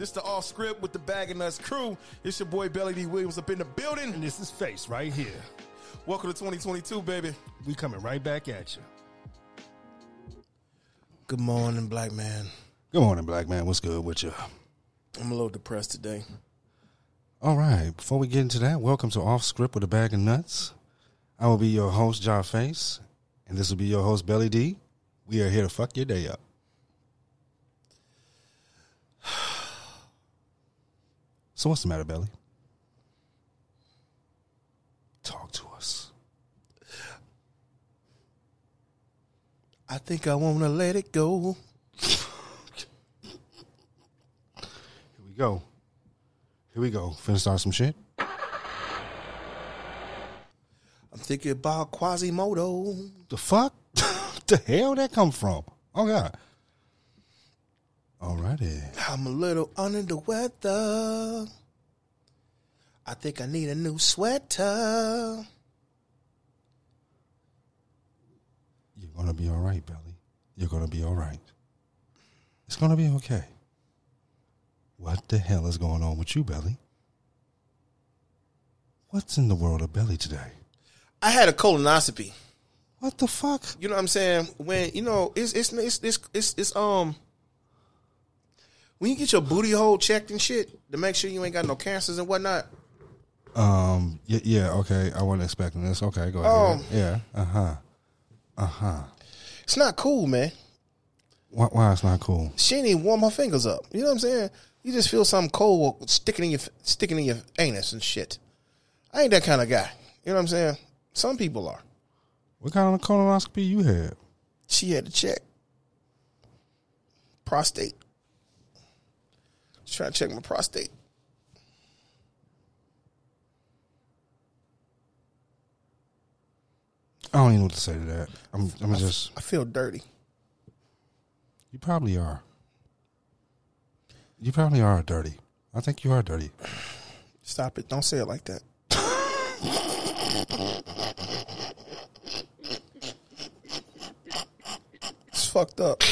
This the off script with the Bag of Nuts crew. It's your boy Belly D Williams up in the building. And this is Face right here. Welcome to 2022, baby. We coming right back at you. Good morning, black man. Good morning, black man. What's good with you? I'm a little depressed today. All right. Before we get into that, welcome to Off Script with a Bag of Nuts. I will be your host, John Face, and this will be your host, Belly D. We are here to fuck your day up. So what's the matter, Belly? Talk to us. I think I want to let it go. Here we go. Here we go. Finna start some shit. I'm thinking about Quasimodo. The fuck? the hell that come from? Oh god. Alrighty. I'm a little under the weather. I think I need a new sweater. You're gonna be all right, Belly. You're gonna be all right. It's gonna be okay. What the hell is going on with you, Belly? What's in the world of Belly today? I had a colonoscopy. What the fuck? You know what I'm saying? When you know it's it's it's it's it's, it's um when you get your booty hole checked and shit to make sure you ain't got no cancers and whatnot. Um. Yeah. Yeah. Okay. I wasn't expecting this. Okay. Go ahead. Um, yeah. Uh huh. Uh huh. It's not cool, man. Why, why it's not cool? She ain't even warm her fingers up. You know what I'm saying? You just feel something cold sticking in your sticking in your anus and shit. I ain't that kind of guy. You know what I'm saying? Some people are. What kind of colonoscopy you had? She had to check prostate. Trying to check my prostate. I don't even know what to say to that. I'm. I'm just. I feel dirty. You probably are. You probably are dirty. I think you are dirty. Stop it. Don't say it like that. it's fucked up.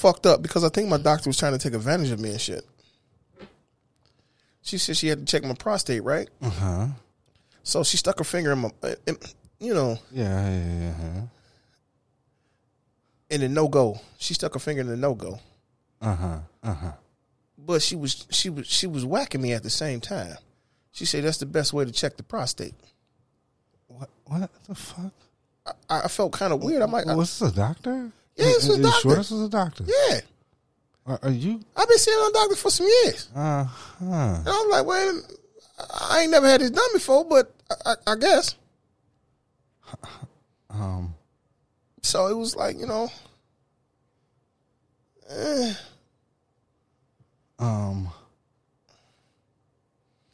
Fucked up because I think my doctor was trying to take advantage of me and shit. She said she had to check my prostate, right? Uh huh. So she stuck her finger in my, in, you know, Yeah. Yeah. Yeah. yeah. in the no go. She stuck her finger in the no go, Uh huh. Uh huh. but she was she was she was whacking me at the same time. She said that's the best way to check the prostate. What? What the fuck? I, I felt kind of weird. I'm like, was this a doctor? Yeah, this is a doctor. Sure, this is a doctor. yeah, Are, are you? I've been seeing a doctor for some years. Uh huh. And I'm like, minute. I ain't never had this done before, but I, I, I guess. Um. So it was like, you know, eh, Um.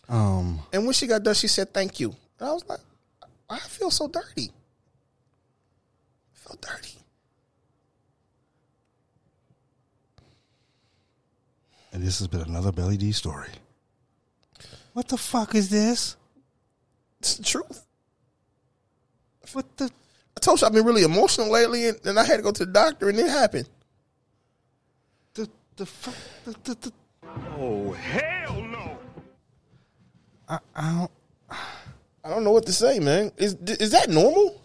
Um. and when she got done, she said, thank you. And I was like, I feel so dirty. I feel dirty. And this has been another Belly D story. What the fuck is this? It's the truth. What the? I told you I've been really emotional lately, and, and I had to go to the doctor, and it happened. The the fuck? The, the, the, Oh, hell no. I, I don't. I don't know what to say, man. Is is that normal?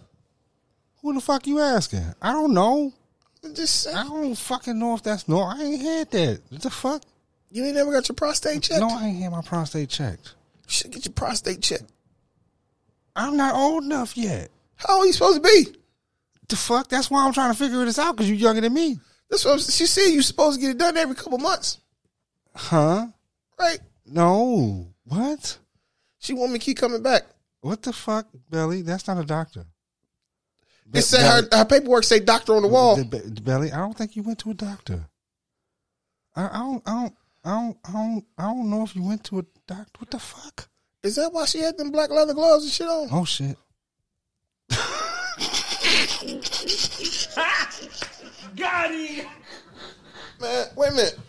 Who the fuck you asking? I don't know. I'm just saying. I don't fucking know if that's normal. I ain't had that. What the fuck? You ain't never got your prostate checked? No, I ain't had my prostate checked. You should get your prostate checked. I'm not old enough yet. How old are you supposed to be? The fuck? That's why I'm trying to figure this out because you're younger than me. That's what I'm, she said. You're supposed to get it done every couple months, Huh? right? No. What? She want me to keep coming back. What the fuck, Belly? That's not a doctor. It said her, her paperwork say doctor on the wall. The- Belly, I don't think you went to a doctor. I, I don't. I don't. I don't. I don't. I don't know if you went to a doctor. What the fuck? Is that why she had them black leather gloves and shit on? Oh shit. Got him. Man, wait a minute.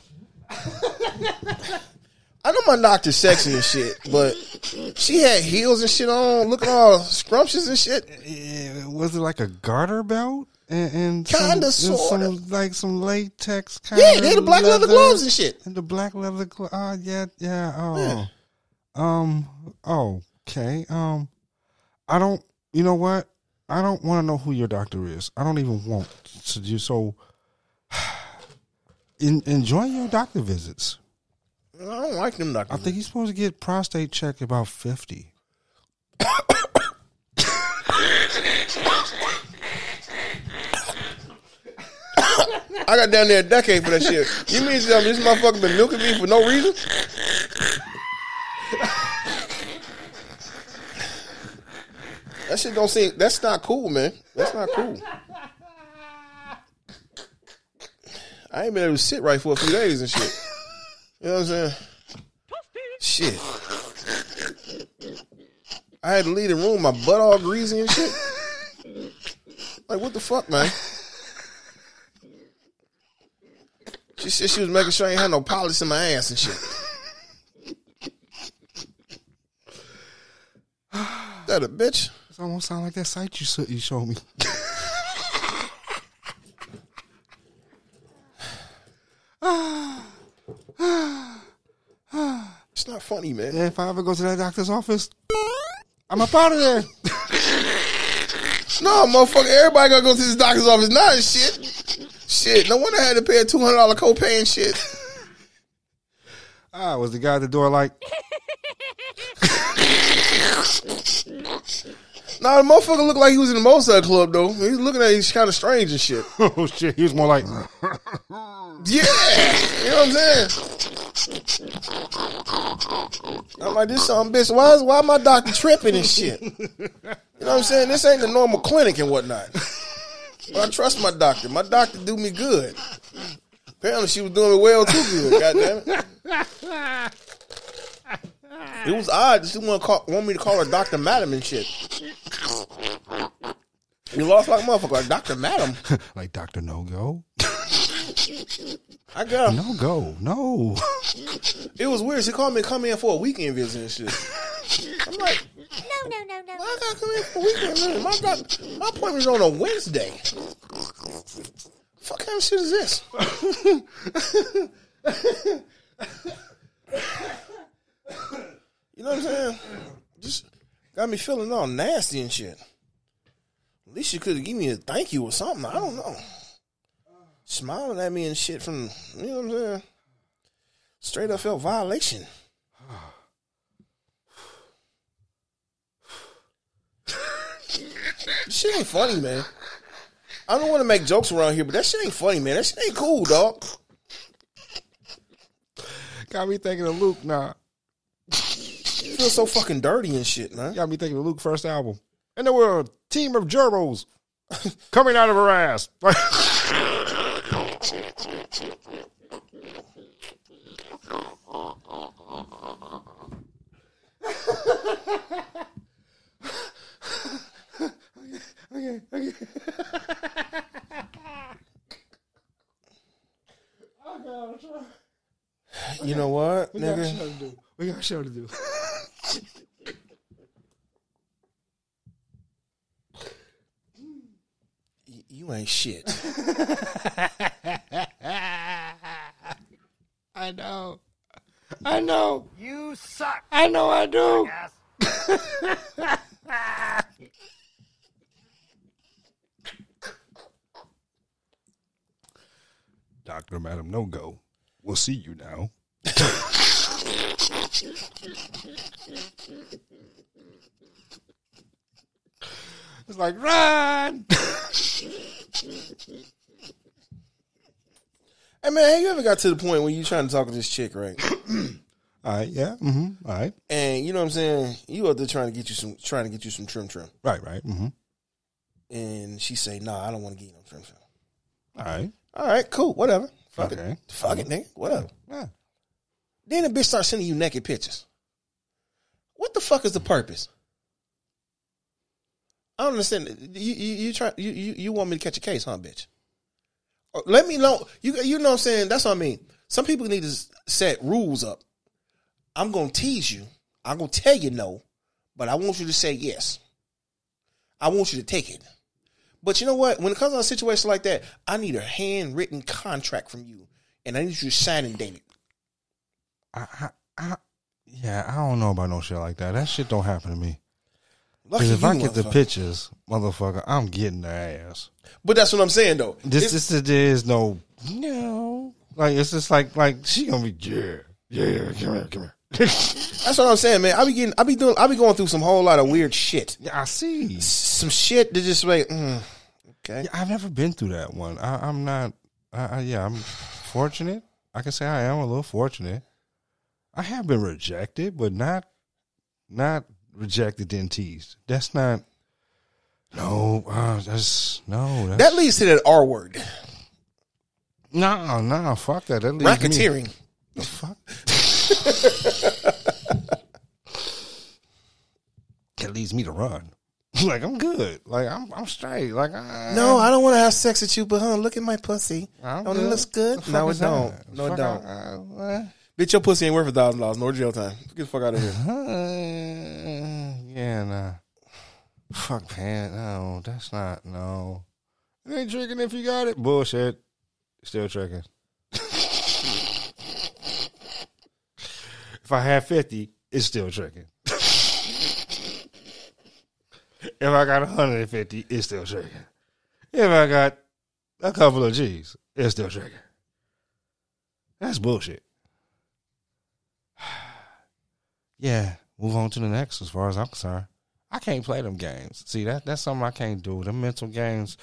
I know my doctor's sexy and shit, but she had heels and shit on, looking all scrumptious and shit. Eh, Was it like a garter belt? And, and Kinda, some, sorta. some like some latex kind Yeah, they had the black leather gloves and shit. and the black leather gloves. Oh yeah, yeah. Oh, um. Oh, okay. Um, I don't. You know what? I don't want to know who your doctor is. I don't even want to do so. En- enjoy your doctor visits. I don't like them doctor. I think you're supposed to get prostate check about fifty. I got down there a decade for that shit. You mean me this motherfucker been milking me for no reason? That shit don't seem. That's not cool, man. That's not cool. I ain't been able to sit right for a few days and shit. You know what I'm saying? Shit. I had to leave the room, my butt all greasy and shit. Like, what the fuck, man? She said she was making sure I ain't had no polyps in my ass and shit. that a bitch? It almost sound like that site you you showed me. It's not funny, man. if I ever go to that doctor's office, I'm up out of there. No, motherfucker, everybody gotta go to this doctor's office Not shit. Shit, no wonder I had to pay a two hundred dollar copay and shit. Ah, was the guy at the door like, Nah, the motherfucker looked like he was in the Mozart club though. He was looking at he's kind of strange and shit. oh shit? He was more like, Yeah, you know what I'm saying. I'm like this some bitch. Why is why my doctor tripping and shit? You know what I'm saying? This ain't the normal clinic and whatnot. But I trust my doctor. My doctor do me good. Apparently she was doing me well too good. God damn it. It was odd. She want, call, want me to call her Doctor Madam and shit. You lost like motherfucker, like Doctor Madam. like Doctor No Go, I got. No Go, no. It was weird. She called me to come in for a weekend visit and shit. I'm like, No, no, no, I gotta come in for weekend? My, doc- my appointment's on a Wednesday. Fuck kind of shit is this? you know what I'm saying? Just got me feeling all nasty and shit. At least you could have given me a thank you or something. I don't know. Smiling at me and shit from, you know what I'm saying? Straight up felt violation. Shit ain't funny, man. I don't want to make jokes around here, but that shit ain't funny, man. That shit ain't cool, dog. Got me thinking of Luke now. feel so fucking dirty and shit, man. Got me thinking of Luke's first album. And there were a team of gerbils coming out of her ass. okay, okay. You know what, We got a show to do. We got a show to do. Y- You ain't shit. I know. I know. You suck. I know I do. Yes. Dr. Madam No Go. We'll see you now. it's like, run! hey man, you ever got to the point when you trying to talk to this chick, right? All right, yeah. Mm-hmm. All right. And you know what I'm saying? You out there trying to get you some trying to get you some trim trim. Right, right. Mm-hmm. And she say, nah, I don't want to get you no trim trim. All right. All right, cool, whatever. Fuck Okay. it. Fuck it, nigga. Whatever. Yeah. Then the bitch starts sending you naked pictures. What the fuck is the purpose? I don't understand. You you you try you you, you want me to catch a case, huh, bitch? Uh, let me know. You you know what I'm saying? That's what I mean. Some people need to set rules up. I'm gonna tease you. I'm gonna tell you no, but I want you to say yes. I want you to take it. But you know what? When it comes to a situation like that, I need a handwritten contract from you, and I need you to sign and date it. I, I, I, yeah, I don't know about no shit like that. That shit don't happen to me. Because if I get the pictures, motherfucker, I'm getting the ass. But that's what I'm saying though. This, It's- this, there is no, no. Like it's just like, like she gonna be, yeah, yeah, come here, come here. That's what I'm saying, man. I be getting, I be doing, I be going through some whole lot of weird shit. yeah, I see. Some shit that just like, mm, okay. Yeah, I've never been through that one. I, I'm not. I, I, yeah, I'm fortunate. I can say I am a little fortunate. I have been rejected, but not not rejected then teased. That's not. No, uh, that's no. That's, That leads to that R word, no, no, fuck that. That leaves me. racketeering. The fuck. that leads me to run. like I'm good. Like I'm I'm straight. Like I, No, I don't want to have sex with you, but huh, look at my pussy. I'm Don't it good. looks good? The No, it is that? don't. No, it don't. I- I- Bitch, your pussy ain't worth a thousand dollars nor jail time. Get the fuck out of here. Uh, yeah, nah. Fuck pan. No, that's not. No. It ain't tricking if you got it. Bullshit. Still tricking. I have 50, it's still tricking. if I got 150, it's still tricking. If I got a couple of G's, it's still tricking. That's bullshit. Yeah, move on to the next. As far as I'm concerned, I can't play them games. See that that's something I can't do. The mental games,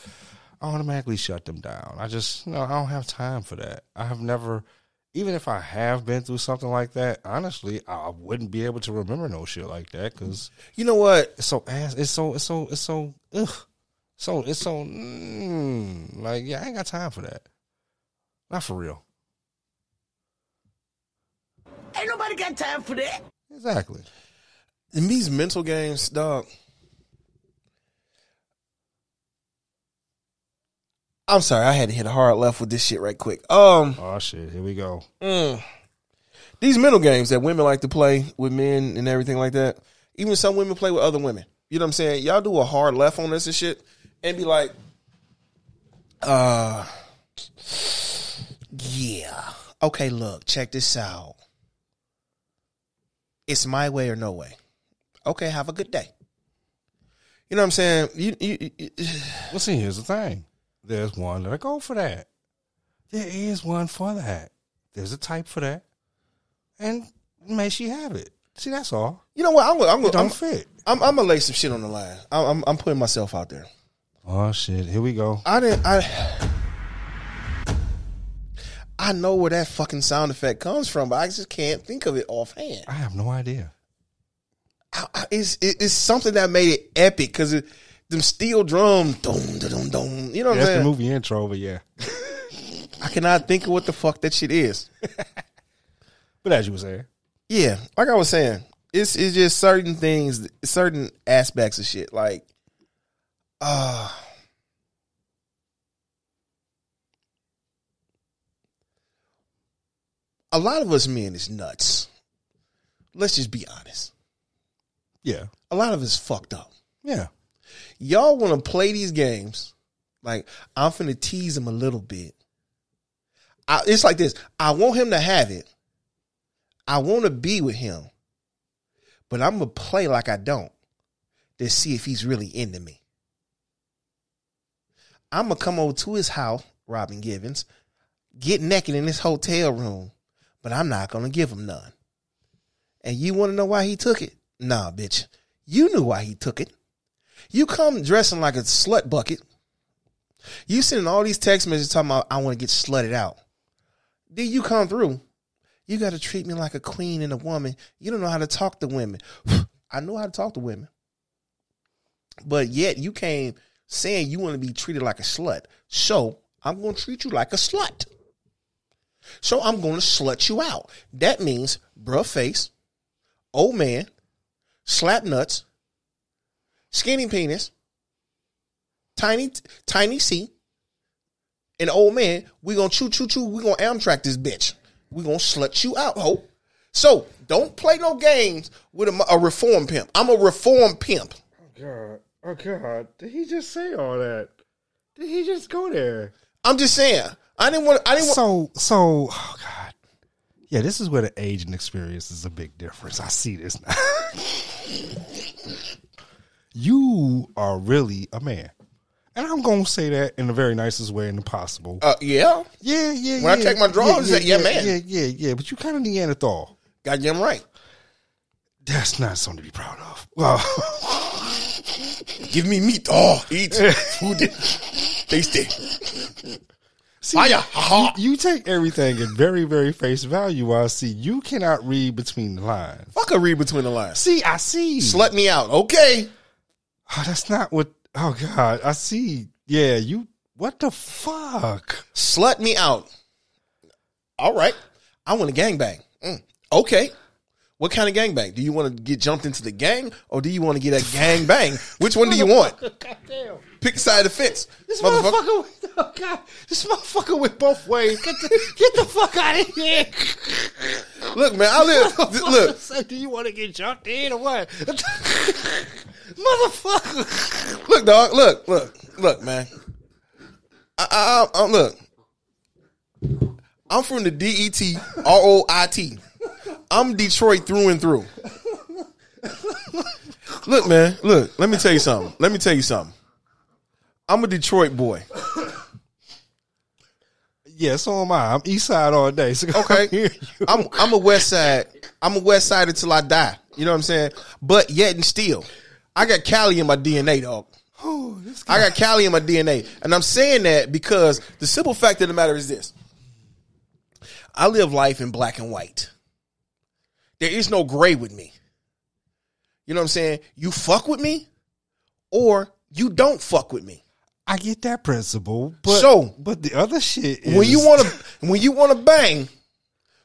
I automatically shut them down. I just no, I don't have time for that. I have never, even if I have been through something like that. Honestly, I wouldn't be able to remember no shit like that because You know what? it's so ass. It's so it's so it's so ugh. So it's so mm, like yeah, I ain't got time for that. Not for real. Ain't nobody got time for that. Exactly. In these mental games, dog. I'm sorry, I had to hit a hard left with this shit right quick. Um, Oh shit. Here we go. mm, these mental games that women like to play with men and everything like that. Even some women play with other women. You know what I'm saying? Y'all do a hard left on this and shit, and be like, uh, yeah, okay. Look, check this out. It's my way or no way. Okay, have a good day. You know what I'm saying? You, you, you, Well, see, here's the thing. There's one that'll go for that. There is one for that. There's a type for that. And may she have it. See, that's all. you know what? I'm, I'm, It I'm, don't fit. I'm, I'm gonna lay some shit on the line. I'm, I'm, I'm putting myself out there. Oh, shit. Here we go. I didn't. I. I know where that fucking sound effect comes from, but I just can't think of it offhand. I have no idea. I- I- It's it- it's something that made it epic because them steel drum, dum dum dum. You know what I'm That's the saying? movie intro, but yeah. I cannot think of what the fuck that shit is. But as you were saying, Yeah, like I was saying, it's it's just certain things, certain aspects of shit. Like, uh a lot of us men is nuts. Let's just be honest. yeah. A lot of us fucked up. Yeah. Y'all want to play these games like I'm finna tease him a little bit. I, it's like this. I want him to have it. I want to be with him, but I'm gonna play like I don't to see if he's really into me. I'm gonna come over to his house, Robin Givens, get naked in his hotel room, but I'm not gonna give him none. And you want to know why he took it? Nah, bitch. You knew why he took it. You come dressing like a slut bucket. You sending all these text messages talking about I want to get slutted out. Then you come through. You got to treat me like a queen and a woman. You don't know how to talk to women. I know how to talk to women. But yet you came saying you want to be treated like a slut. So I'm going to treat you like a slut. So I'm going to slut you out. That means bruh face, old man, slap nuts, skinny penis, tiny tiny C, and old man, we gonna choo choo choo, we gonna Amtrak this bitch. We gonna slut you out, ho. So don't play no games with a, a reform pimp. I'm a reform pimp. Oh God. Oh, God. Did he just say all that? did he just go there? I'm just saying. I didn't want. I didn't want. So, so, oh God, yeah, this is where the aging experience is a big difference. I see this now. you are really a man, and I'm gonna say that in the very nicest way and possible. Uh, yeah, yeah, yeah. when I yeah, take my drawers, yeah, yeah, yeah, man. yeah, yeah, yeah. But you kind of Neanderthal. goddamn right. That's not something to be proud of. Well, Give me meat. Oh, eat food. Tasty. see. Ha-ha. you take everything at very, very face value. I see you cannot read between the lines. Fuck a read between the lines. See, I see. Slut me out. Okay. Oh, that's not what. Oh God, I see. Yeah, you. What the fuck? Slut me out. All right. I want a gangbang. Mm. Okay. What kind of gangbang? Do you want to get jumped into the gang or do you want to get a gangbang? Which one do you want? Goddamn. Pick a side of the fence. This Motherfucker. motherfucker. With, oh God, this motherfucker with both ways. Get the get the fuck out of here. Look, man, I live. look, Say, do you want to get jumped in or what? motherfucker. look, dog. Look, look, look, man. I, I, I, look. I'm from the D E T R O I T. I'm Detroit through and through. Look, man. Look. Let me tell you something. Let me tell you something. I'm a Detroit boy. Yeah, so am I. I'm East Side all day. So Okay. I'm I'm a West Side. I'm a West Side until I die. You know what I'm saying? But yet and still, I got Cali in my DNA, dog. Oh, this I got Cali in my DNA. And I'm saying that because the simple fact of the matter is this. I live life in black and white. There is no gray with me. You know what I'm saying? You fuck with me or you don't fuck with me. I get that principle, but So- but the other shit is When you want to when you want to bang,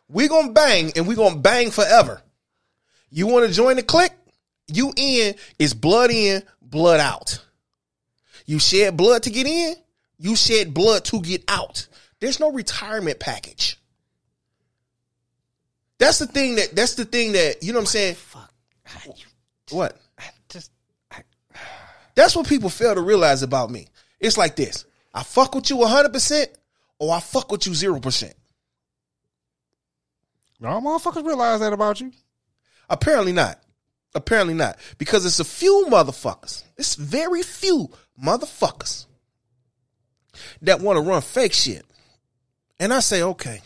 we going to bang and we going to bang forever. You want to join the clique? You in is blood in, blood out. You shed blood to get in, you shed blood to get out. There's no retirement package. That's the thing that that's the thing that you know what I'm saying? Fuck. What? just That's what people fail to realize about me. It's like this. I fuck with you 100% or I fuck with you 0%. no motherfuckers realize that about you. Apparently not. Apparently not. Because it's a few motherfuckers. It's very few motherfuckers that want to run fake shit. And I say, okay.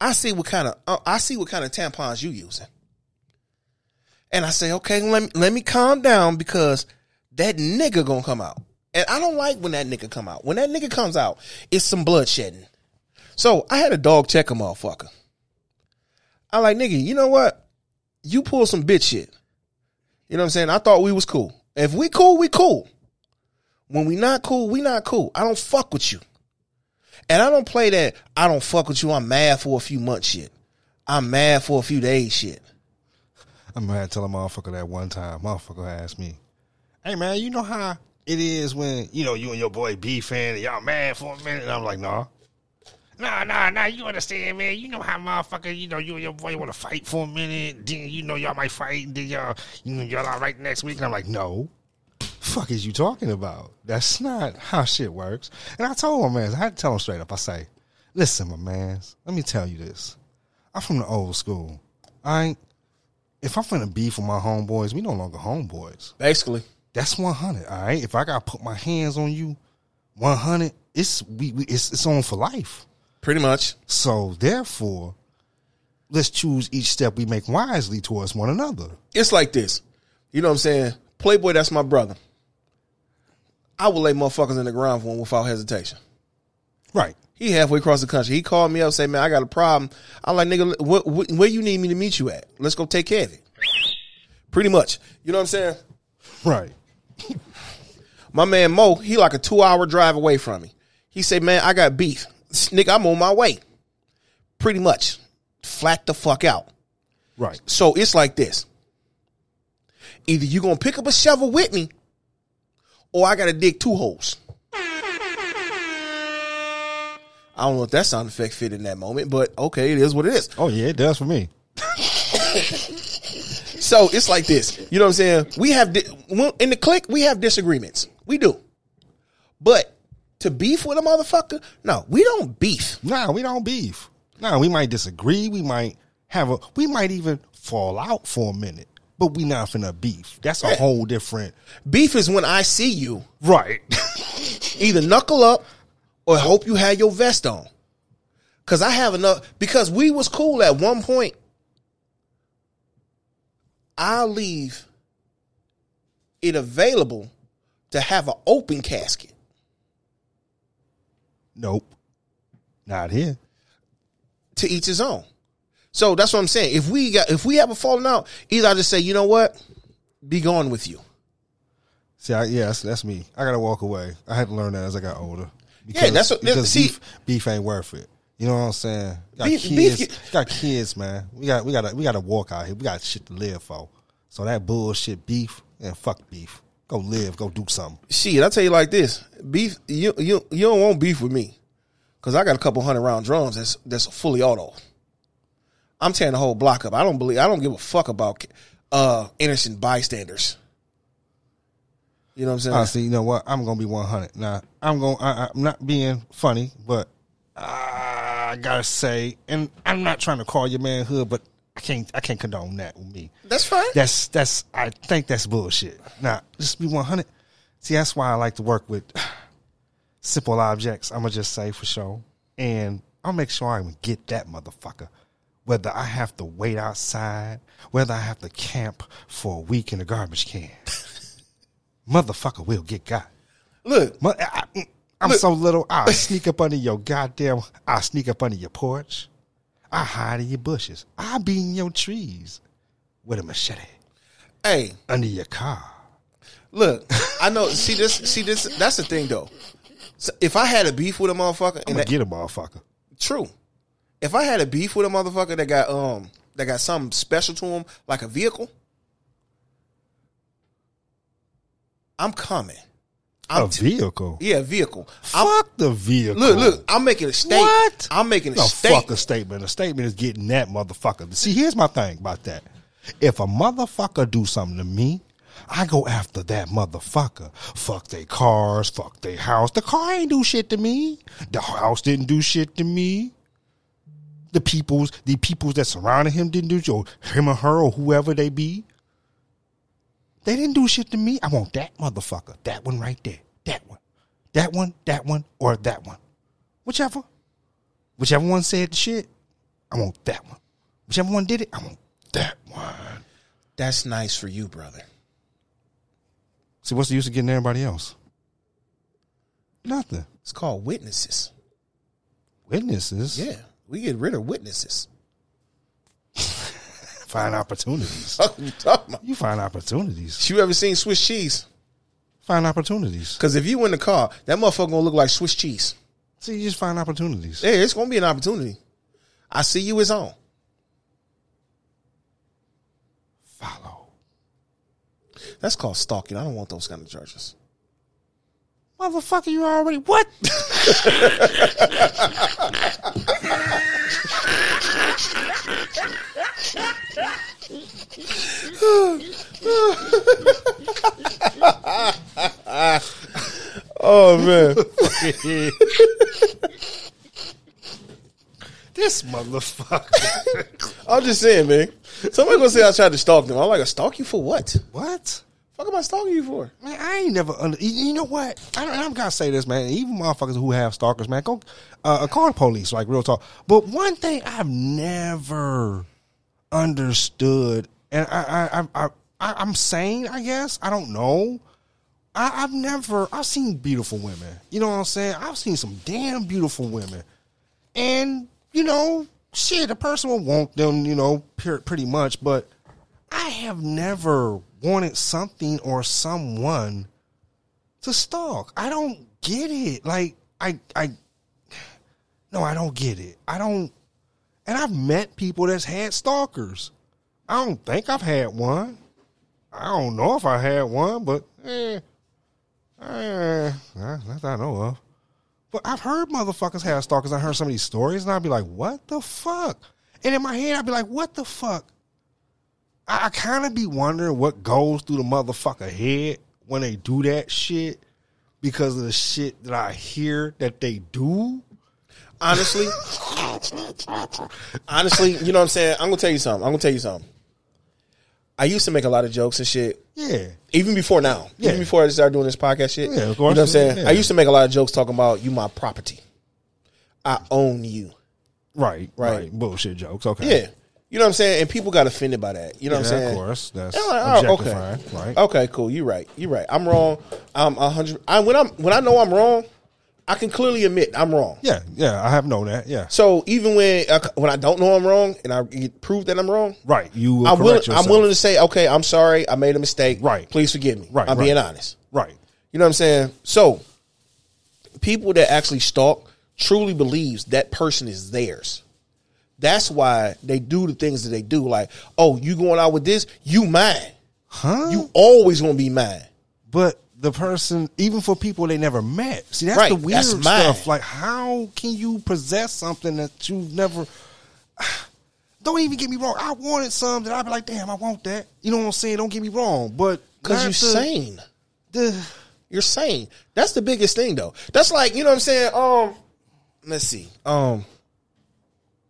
I see what kind of uh, I see what kind of tampons you using. And I say, okay, let me let me calm down because that nigga gonna come out. And I don't like when that nigga come out. When that nigga comes out, it's some bloodshedding. So I had a dog check a motherfucker. I like, nigga, you know what? You pull some bitch shit. You know what I'm saying? I thought we was cool. If we cool, we cool. When we not cool, we not cool. I don't fuck with you. And I don't play that I don't fuck with you. I'm mad for a few months shit. I'm mad for a few days shit. I'm gonna to tell a motherfucker that one time. Motherfucker asked me, "Hey man, you know how it is when you know you and your boy beefing and y'all mad for a minute?" And I'm like, "Nah, nah, nah, nah. You understand, man? You know how motherfucker, you know you and your boy want to fight for a minute, then you know y'all might fight, and then y'all, you know y'all all right next week." And I'm like, "No." Fuck is you talking about? That's not how shit works. And I told my man, I had to tell him straight up. I say, listen, my man, let me tell you this. I'm from the old school. I ain't if I'm finna beef with my homeboys, we no longer homeboys. Basically. That's 100, all right? If I gotta put my hands on you, 100, it's we, we it's it's on for life. Pretty much. So therefore, let's choose each step we make wisely towards one another. It's like this. You know what I'm saying? Playboy, that's my brother. I would lay motherfuckers in the ground for him without hesitation. Right. He halfway across the country. He called me up, say, "Man, I got a problem." I'm like, "Nigga, wh- wh- where you need me to meet you at? Let's go take care of it." Pretty much. You know what I'm saying? Right. My man Mo, he like a two hour drive away from me. He said, "Man, I got beef, nigga. I'm on my way." Pretty much, flat the fuck out. Right. So it's like this: either you gonna pick up a shovel with me, or I gotta dig two holes. I don't know if that sound effect fit in that moment, but okay, it is what it is. Oh yeah, it does for me. So it's like this. You know what I'm saying? We have di- in the click, we have disagreements. We do. But to beef with a motherfucker, no, we don't beef. Nah, we don't beef. Nah, we might disagree. We might have a. We might even fall out for a minute, but we not finna beef. That's a Yeah. whole different. Beef is when I see you Right. either knuckle up or hope you had your vest on. Cause I have enough because we was cool at one point. I'll leave it available to have an open casket. Nope. Not here. to each his own. So that's what I'm saying. If we got if we have a falling out, either I just say, you know what, be gone with you. See, I, yeah, that's, that's me. I gotta walk away. I had to learn that as I got older. Yeah, that's what- because see- beef, beef ain't worth it. You know what I'm saying? Got Beef- kids, beef- got kids, man. We got we got we got to walk out here. We got shit to live for. So that bullshit beef and fuck beef. Go live. Go do something. Shit, I tell you like this: beef, you you you don't want beef with me, because I got a couple hundred round drums that's that's fully auto. I'm tearing the whole block up. I don't believe. I don't give a fuck about uh innocent bystanders. You know what I'm saying? Honestly, you know what? I'm gonna be 100. Now, I'm going. to I'm not being funny, but I gotta say, and I'm not trying to call your manhood, but I can't. I can't condone that with me. that's fine. That's that's. I think that's bullshit. Now, just be 100. See, that's why I like to work with simple objects. I'm gonna just say for sure, and I'll make sure I even get that motherfucker. Whether I have to wait outside, whether I have to camp for a week in a garbage can, motherfucker will get got. Look, I, am mm, so little. I sneak up under your goddamn. I sneak up under your porch. I hide in your bushes. I be in your trees with a machete hey, under your car. look. I know. See this. See this. That's the thing, though. So if I had a beef with a motherfucker, I'm and that, get a motherfucker. True. If I had a beef with a motherfucker that got um that got something special to him, like a vehicle, I'm coming. I'm A t- vehicle. yeah, vehicle. I'm, Fuck the vehicle. look, look. I'm making a statement. What? I'm making a No, statement. fuck a statement. A statement is getting that motherfucker. See, here's my thing about that. If a motherfucker do something to me, I go after that motherfucker. Fuck they cars, fuck they house. The car ain't do shit to me. The house didn't do shit to me. The peoples, the peoples that surrounded him didn't do shit, or him or her or whoever they be. They didn't do shit to me. I want that motherfucker. That one right there. That one. That one, that one, or that one. Whichever. Whichever one said the shit, I want that one. Whichever one did it, I want that one. That's nice for you, brother. See, what's the use of getting everybody else? Nothing. It's called witnesses. Witnesses. Yeah, we get rid of witnesses. Find opportunities. You talking about? You find opportunities. You ever seen Swiss cheese? Find opportunities. Because if you in the car, that motherfucker gonna look like Swiss cheese. See, you just find opportunities. Yeah, it's gonna be an opportunity. I see you as on. Follow. That's called stalking. I don't want those kind of charges. Motherfucker, you already what? Oh man. this motherfucker. I'm just saying, man. Somebody gonna say I tried to stalk them. I'm like, I stalk you for what? what? Fuck am I stalking you for? Man, I ain't never. Under, you you know what? I don't, I'm gonna say this, man. Even motherfuckers who have stalkers, man, go uh, call the police. Like real talk. But one thing I've never understood, and I, I, I, I I'm sane. I guess I don't know. I, I've never. I've seen beautiful women. You know what I'm saying? I've seen some damn beautiful women, and you know, shit. A person will want them. You know, pretty much, but. I have never wanted something or someone to stalk. I don't get it. Like I I no, I don't get it. I don't and I've met people that's had stalkers. I don't think I've had one. I don't know if I had one, but eh, eh, not that I know of. But I've heard motherfuckers have stalkers. I heard some of these stories, and I'd be like, "What the fuck?" And in my head, I'd be like, "What the fuck?" I, I kind of be wondering what goes through the motherfucker head when they do that shit. because of the shit that I hear that they do. Honestly, honestly, you know what I'm saying? I'm gonna tell you something. I'm gonna tell you something. I used to make a lot of jokes and shit. Yeah. Even before now. Yeah. Even before I started doing this podcast shit. Yeah, of course. You know what I'm saying? Yeah. I used to make a lot of jokes talking about you my property. I own you. Right, Right. right. Bullshit jokes. Okay. Yeah. You know what I'm saying? And people got offended by that. You know Yeah, what I'm saying? Of course. That's like, oh, objectifying. okay. Right. Okay, cool. You're right. You're right. I'm wrong. I'm a hundred. I when I'm when I know I'm wrong, I can clearly admit I'm wrong. Yeah, yeah. I have known that. Yeah. So even when uh, when I don't know I'm wrong and I prove that I'm wrong, Right. You will I'm willing. I'm willing to say, okay, I'm sorry. I made a mistake. Right. Please forgive me. Right, I'm right. being honest. Right. You know what I'm saying? So people that actually stalk truly believes that person is theirs. That's why they do the things that they do. Like, oh, you going out with this? You mine. Huh? You always gonna be mine. but the person, even for people they never met, see that's Right, the weird that's stuff. Like, how can you possess something that you've never? Don't even get me wrong. I wanted some that I'd be like, damn, I want that. You know what I'm saying? Don't get me wrong, but Because you're the- sane. the- You're sane. That's the biggest thing though. That's like, you know what I'm saying? Um let's see. Um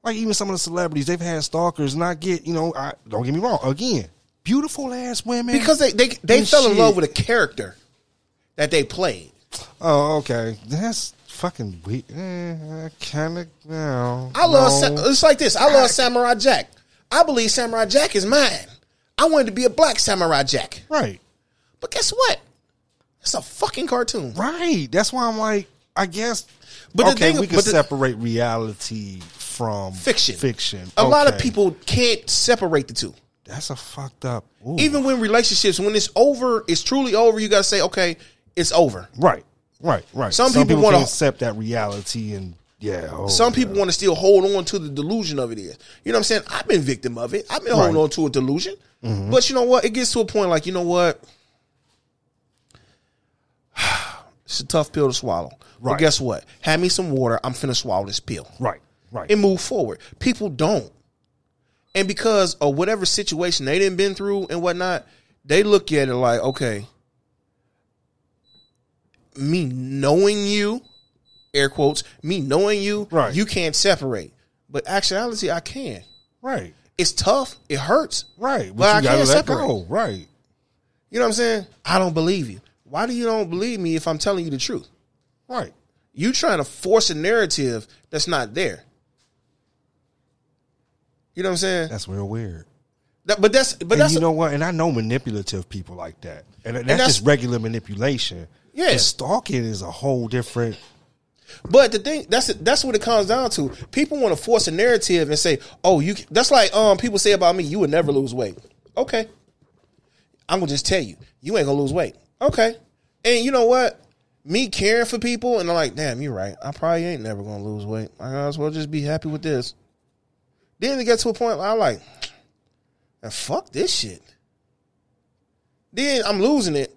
like even some of the celebrities, they've had stalkers, and I get, you know, I don't get me wrong. Again, beautiful ass women. because they they, they fell in love with a character that they played. oh, okay, that's fucking weird. Eh, I kind of, no. I love no. Sa- it's like this. I love Samurai Jack. I believe Samurai Jack is mine. I wanted to be a black Samurai Jack. right. But guess what? It's a fucking cartoon. Right. That's why I'm like, I guess. But the thing- we can but the- separate reality from Fiction. Fiction. A lot of people can't separate the two. That's a fucked up. ooh. Even when relationships, when it's over, it's truly over. You gotta say, okay, it's over. right, right, right. Some people wanna- accept that reality, and yeah. oh, Some yeah. people want to still hold on to the delusion of it is. You know what I'm saying? I've been victim of it. I've been holding on to a delusion. Mm-hmm. But you know what? It gets to a point like, you know what? It's a tough pill to swallow. But guess what? Have me some water. I'm finna swallow this pill. Right, right. and move forward. People don't. And because of whatever situation they didn't been through and whatnot, they look at it like, okay, me knowing you, air quotes, me knowing you, Right. you can't separate. But actuality, I can. right, It's tough. It hurts. right. But, But I can't separate. go. Right. You know what I'm saying? I don't believe you. Why do you don't believe me if I'm telling you the truth? Right. You trying to force a narrative that's not there. You know what I'm saying? That's real weird. That- but that's but and that's you know what? And I know manipulative people like that, and that's, that's- just regular manipulation. Yeah. But stalking is a whole different. But the thing that's that's what it comes down to. People want to force a narrative and say, "Oh, you." That's like um people say about me, "You would never lose weight." Okay, I'm gonna just tell you, you ain't gonna lose weight. Okay, and you know what? Me caring for people, and I'm like, "Damn, you're right. I probably ain't never gonna lose weight. I might as well just be happy with this." Then it gets to a point where I'm like, "And fuck this shit." Then I'm losing it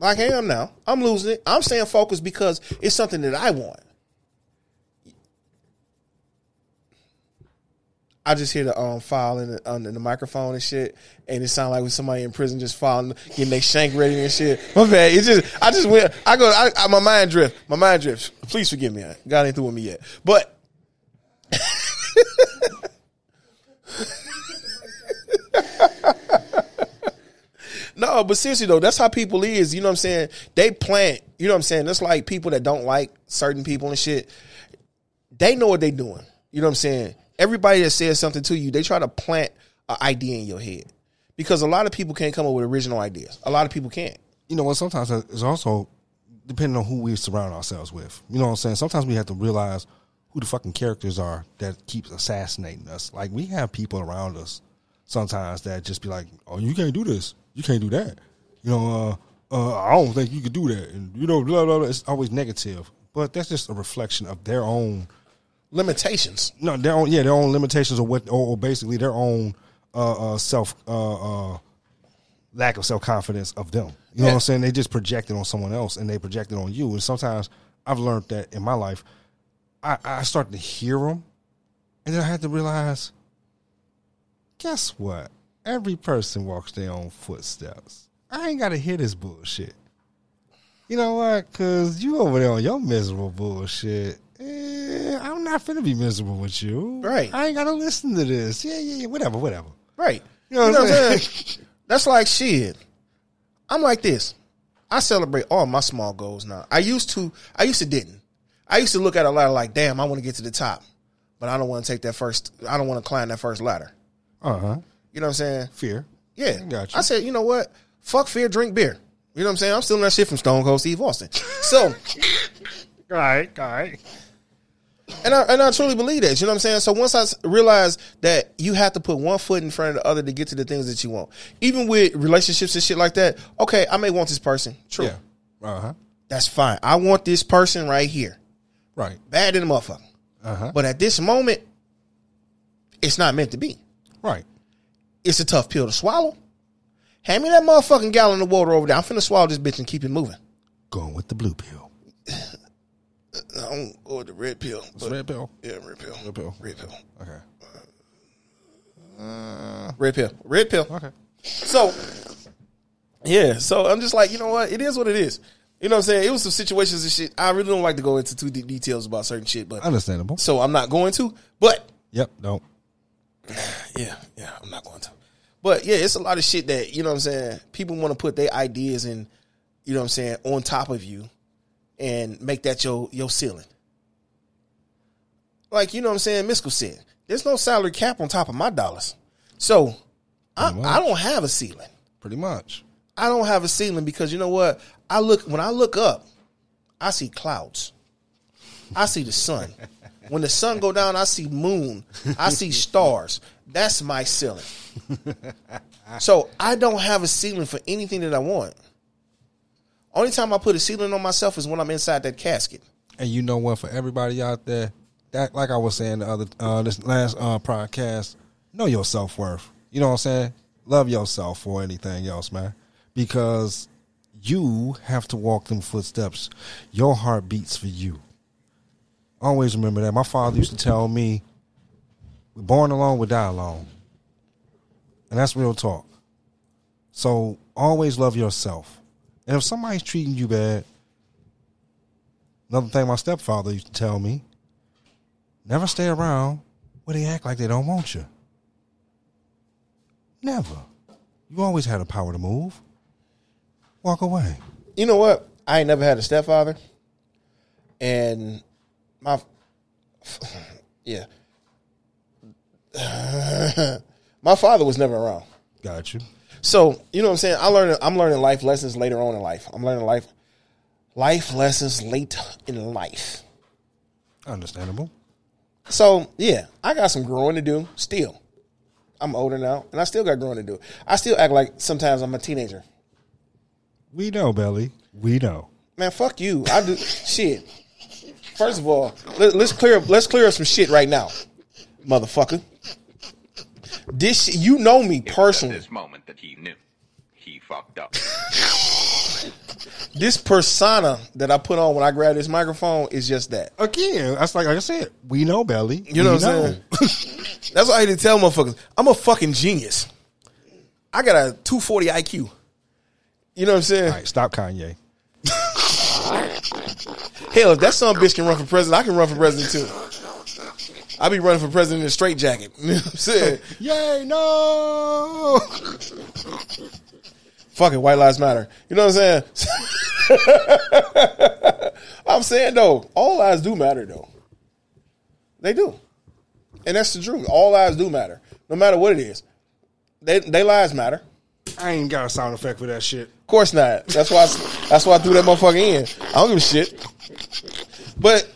like I am now. I'm losing it. I'm staying focused because it's something that I want. I just hear the um file in the, the microphone and shit, and it sounds like when somebody in prison just filing, getting their shank ready and shit. My bad. It just, I just went, I go, I, I, my mind drift, my mind drifts. Please forgive me. God ain't through with me yet, but. No, but seriously though, that's how people is. You know what I'm saying? They plant. You know what I'm saying? That's like people that don't like certain people and shit. They know what they doing. You know what I'm saying? Everybody that says something to you, they try to plant an idea in your head because a lot of people can't come up with original ideas. A lot of people can't. You know what? Sometimes it's also depending on who we surround ourselves with. You know what I'm saying? Sometimes we have to realize who the fucking characters are that keeps assassinating us. Like we have people around us sometimes that just be like, "Oh, you can't do this. You can't do that." You know, uh, uh, I don't think you could do that. And you know, blah blah blah. It's always negative, but that's just a reflection of their own Limitations. no, their own yeah, their own limitations or what, or, or basically their own uh, uh, self uh, uh, lack of self confidence of them. You know what I'm saying? They just project it on someone else, and they project it on you. And sometimes I've learned that in my life, I, I start to hear them, and then I had to realize, guess what? Every person walks their own footsteps. I ain't got to hear this bullshit. You know what? Because you over there on your miserable bullshit. Eh, I'm not finna be miserable with you. Right. I ain't gotta listen to this. Yeah, yeah, yeah. Whatever, whatever. Right. You know what I'm saying? That's like shit. I'm like this. I celebrate all my small goals now. I used to. I used to didn't. I used to look at a ladder like, damn, I want to get to the top, but I don't want to take that first. I don't want to climb that first ladder. Uh huh. You know what I'm saying? Fear. Yeah. Got you. I said, you know what? Fuck fear, drink beer. You know what I'm saying? I'm stealing that shit from Stone Cold Steve Austin. So, All right, all right. and I and I truly believe that. You know what I'm saying? So once I realized that you have to put one foot in front of the other to get to the things that you want, even with relationships and shit like that. Okay, I may want this person. True. Yeah. Uh huh. That's fine. I want this person right here. Right. Bad in the motherfucker. Uh huh. But at this moment, it's not meant to be. Right. It's a tough pill to swallow. Hand me that motherfucking gallon of water over there. I'm finna swallow this bitch and keep it moving. Going with the blue pill. I don't go with the red pill. It's but- red pill. Yeah, red pill. Red pill. Red pill. Okay. Uh, red pill. Red pill. Okay. So, yeah. So I'm just like, you know what? It is what it is. You know what I'm saying? It was some situations and shit. I really don't like to go into too deep details about certain shit, but Understandable. so I'm not going to. But Yep. Don't. yeah, yeah, I'm not going to. But yeah, it's a lot of shit that you know what I'm saying. People want to put their ideas in, you know what I'm saying, on top of you, and make that your your ceiling. Like you know what I'm saying, Miskell said, there's no salary cap on top of my dollars, so I, I don't have a ceiling. Pretty much. I don't have a ceiling because you know what? I look when I look up, I see clouds. I see the sun. When the sun go down, I see moon. I see stars. That's my ceiling. So I don't have a ceiling for anything that I want. Only time I put a ceiling on myself is when I'm inside that casket. And you know what? For everybody out there, that like I was saying the other uh, this last uh, podcast, know your self worth. You know what I'm saying? Love yourself for anything else, man. Because you have to walk them footsteps. Your heart beats for you. Always remember that. My father used to tell me, "We're born alone, we die alone," and that's real talk. So always love yourself. And if somebody's treating you bad, Another thing my stepfather used to tell me never stay around where they act like they don't want you. Never. You always had the power to move. Walk away. You know what? I ain't never had a stepfather, and my yeah, my father was never around. Got you. So you know what I'm saying. I learned. I'm learning life lessons later on in life. I'm learning life life lessons late in life. Understandable. So yeah, I got some growing to do. Still, I'm older now, and I still got growing to do. I still act like sometimes I'm a teenager. We know, Belly. We know. Man, fuck you. I do shit. First of all, let, us clear up. Let's clear up some shit right now, motherfucker. This you know me It was at personally. this moment that he knew he fucked up. This persona that I put on when I grab this microphone is just that. Again, that's like, like I said. We know, Belly. You know We what I'm saying? That's why I hate to tell motherfuckers. I'm a fucking genius. I got a 240 IQ. You know what I'm saying? All right, stop Kanye. Hell, if that son bitch can run for president, I can run for president too. I be running for president in a straight jacket. You know what I'm saying? Yay, no! Fuck it, white lives matter. You know what I'm saying? I'm saying though, all lives do matter though. They do. And that's the truth. All lives do matter. No matter what it is. They they lives matter. I ain't got a sound effect for that shit. Of course not. That's why. I, that's why I threw that motherfucker in. I don't give a shit. But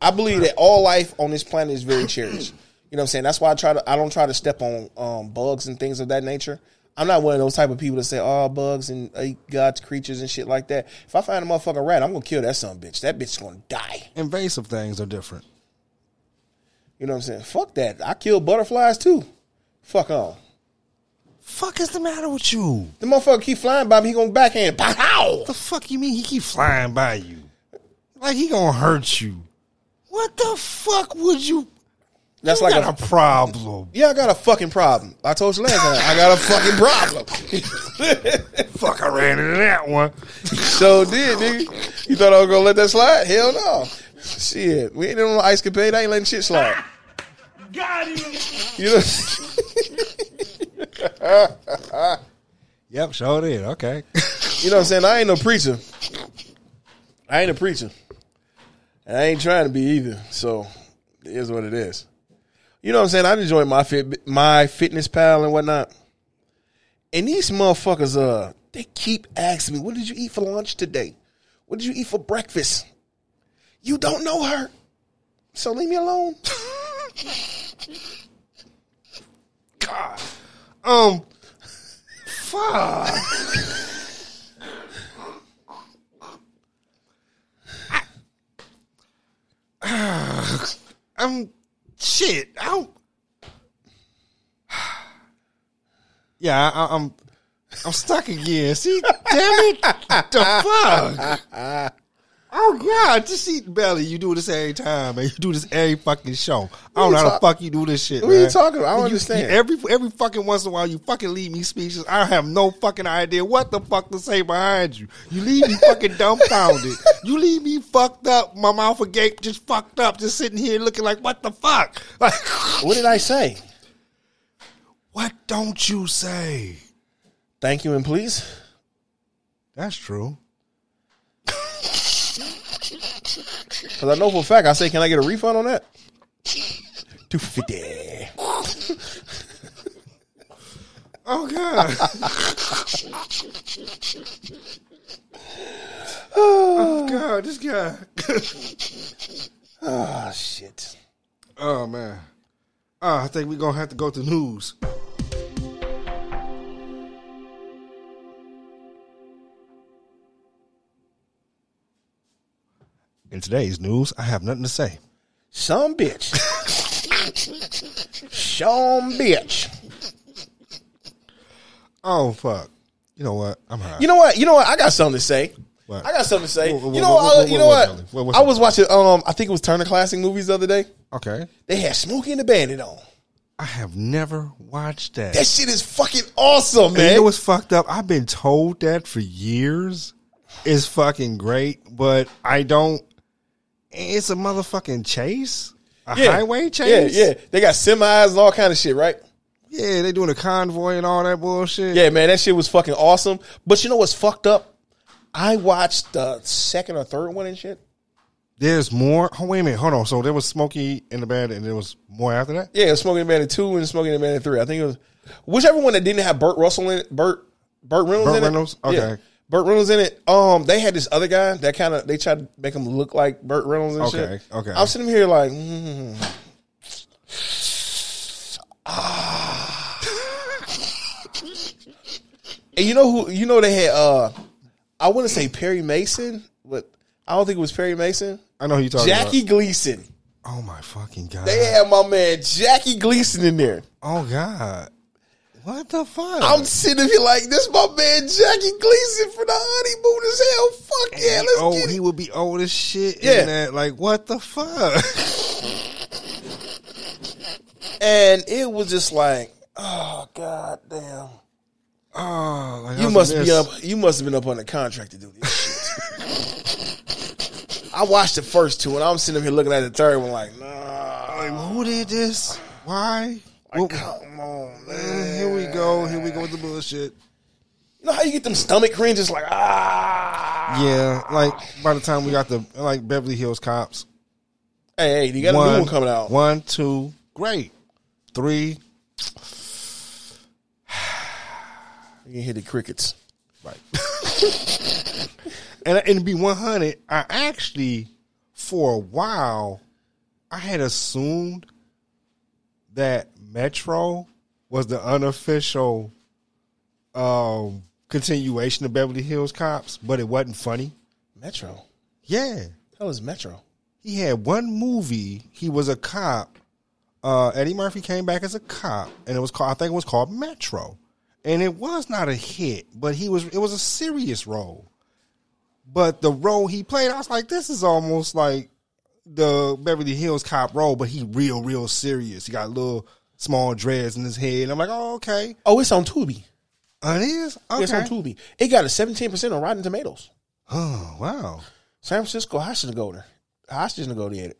I believe that all life on this planet is very cherished. You know what I'm saying? That's why I try to. I don't try to step on um, bugs and things of that nature. I'm not one of those type of people that say, "Oh, bugs and uh, God's creatures and shit like that." If I find a motherfucking rat, I'm gonna kill that son of a bitch. That bitch's gonna die. Invasive things are different. You know what I'm saying? Fuck that. I kill butterflies too. Fuck on. Fuck is the matter with you? The motherfucker keep flying by me. He gonna backhand. Pow! The fuck you mean he keep flying by you? Like he gonna hurt you. What the fuck would you That's You like got a a problem. yeah. I got a fucking problem. I told you last time. I got a fucking problem. Fuck, I ran into that one. so did, nigga. You thought I was gonna let that slide? Hell no. Shit, we ain't on no ice capade. I ain't letting shit slide. Got him. You know, Yep, sure did. Okay. you know what I'm saying? I ain't no preacher. I ain't a preacher. And I ain't trying to be either. So it is what it is. You know what I'm saying? I enjoy my fit my fitness pal and whatnot. And these motherfuckers, uh, they keep asking me, what did you eat for lunch today? What did you eat for breakfast? You don't know her. So leave me alone. God. Um. Fuck. I, I'm shit. I don't. Yeah, I, I'm. I'm stuck again. See, damn it, the fuck. Oh God, just eat belly. You do this every time, man. You do this every fucking show. I don't know how the fuck you do this shit. What are you talking about? I don't You- understand. you- every every fucking once in a while, you fucking leave me speechless. I have no fucking idea what the fuck to say behind you. You leave me fucking dumbfounded. You leave me fucked up. My mouth agape, just fucked up, just sitting here looking like what the fuck. Like, What did I say? what don't you say? Thank you and please. That's true. Because I know for a fact I say, can I get a refund on that? Two fifty. Oh God. oh God, this guy. Oh shit. Oh man. Uh, I think we're gonna have to go to news. In today's news, I have nothing to say. Some bitch. Some bitch. Oh fuck. You know what? I'm high. You know what? You know what? I got something to say. What? I got something to say. What- what- you know what- you know what, I was watching. Um, I think it was Turner Classic Movies the other day. okay. They had Smokey and the Bandit on. I have never watched that. That shit is fucking awesome, And man. you know what's fucked up? I've been told that for years. It's fucking great, but I don't. It's a motherfucking chase, a highway chase. Yeah, yeah. They got semis and all kind of shit, right? yeah. They doing a convoy and all that bullshit. Yeah, man, that shit was fucking awesome. But you know what's fucked up? I watched the second or third one and shit. There's more. Oh wait a minute, hold on. So there was Smokey in the band, and there was more after that. Yeah, it was Smokey and the Bandit two and Smokey and the Bandit three. I think it was whichever one that didn't have Burt Russell in it. Burt Burt Reynolds Burt in it. Reynolds? Okay. Yeah. Burt Reynolds in it. Um, they had this other guy that kind of they tried to make him look like Burt Reynolds and Okay, shit. okay. Okay. I'm sitting here like, mm. ah. and you know who? You know they had. uh I want to say Perry Mason, but I don't think it was Perry Mason. I know who you talking about. Jackie Gleason. Oh my fucking god. They had my man Jackie Gleason in there. Oh god. What the fuck? I'm sitting here like this, my man Jackie Gleason for the honeymoon as hell. Fuck yeah, let's oh, get it. he would be old as shit. Yeah. In that. Like what the fuck? And it was just like, oh god damn. oh, like, You must be up. You must have been up on the contract to do this shit. I watched the first two, and I'm sitting here looking at the third one like, nah. Like, who did this? Why? Like, come on, Uh, man. Here we go. Here we go with the bullshit. You know how you get them stomach cringes? Like, ah. Yeah, like by the time we got the like Beverly Hills Cops, Hey, hey, you got a new one coming out. One, two, great. Three, You can hear the crickets. right. and and to be one hundred, I actually for a while I had assumed that Metro was the unofficial um continuation of Beverly Hills Cops, but it wasn't funny. Metro. Yeah. That was Metro. he had one movie. He was a cop. Uh, Eddie Murphy came back as a cop, and it was called. I think it was called Metro, and it was not a hit, but he was. It was a serious role. But the role he played, I was like, this is almost like the Beverly Hills cop role, but he real, real serious. He got a little small dreads in his head. I'm like, oh, okay. Oh, it's on Tubi. Oh, it is? Okay. It's on Tubi. It got a 17% on Rotten Tomatoes. Oh, wow. San Francisco hostage negotiator. Hostage negotiator.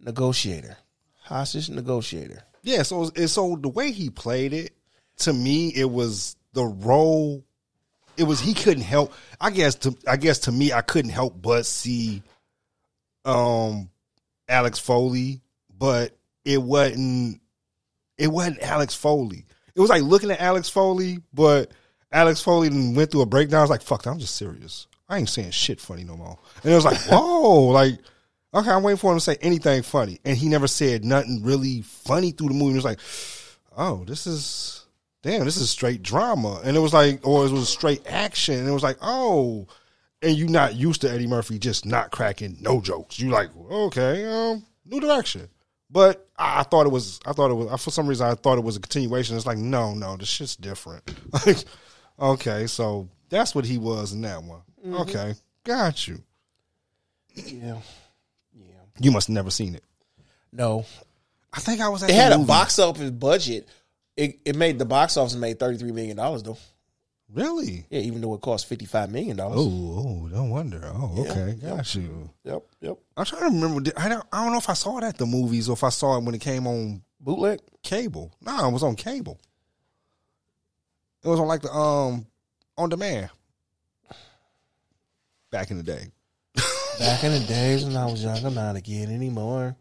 Negotiator. Hostage negotiator. Yeah, so it's, so the way he played it, to me, it was the role. It was he couldn't help. I guess to I guess to me, I couldn't help but see, um, Axel Foley, but it wasn't. It wasn't Axel Foley. It was like looking at Axel Foley, but Axel Foley went through a breakdown. I was like, "Fuck, I'm just serious. I ain't saying shit funny no more." And it was like, "Whoa!" like, okay, I'm waiting for him to say anything funny, and he never said nothing really funny through the movie. It was like, "Oh, this is damn, this is straight drama," and it was like, or it was straight action, and it was like, "Oh." And you not used to Eddie Murphy just not cracking no jokes. You like okay, um, new direction. But I, thought it was. I thought it was. For some reason, I thought it was a continuation. It's like no, no, this shit's different. Like, okay, so that's what he was in that one. Mm-hmm. Okay, got you. Yeah. Yeah. You must have never seen it. No. I think I was. At It the had a box office budget. It, it made the box office made $33 million, though. Really? Yeah, even though it cost $55 million. Oh, oh, no wonder. Oh, Yeah, okay, yep. got you. Yep, yep. I'm trying to remember. I don't. I don't know if I saw it at the movies or if I saw it when it came on Bootleg? cable. No, it was on cable. It was on like the um on demand. Back in the day. Back in the days when I was young, I'm not a kid anymore.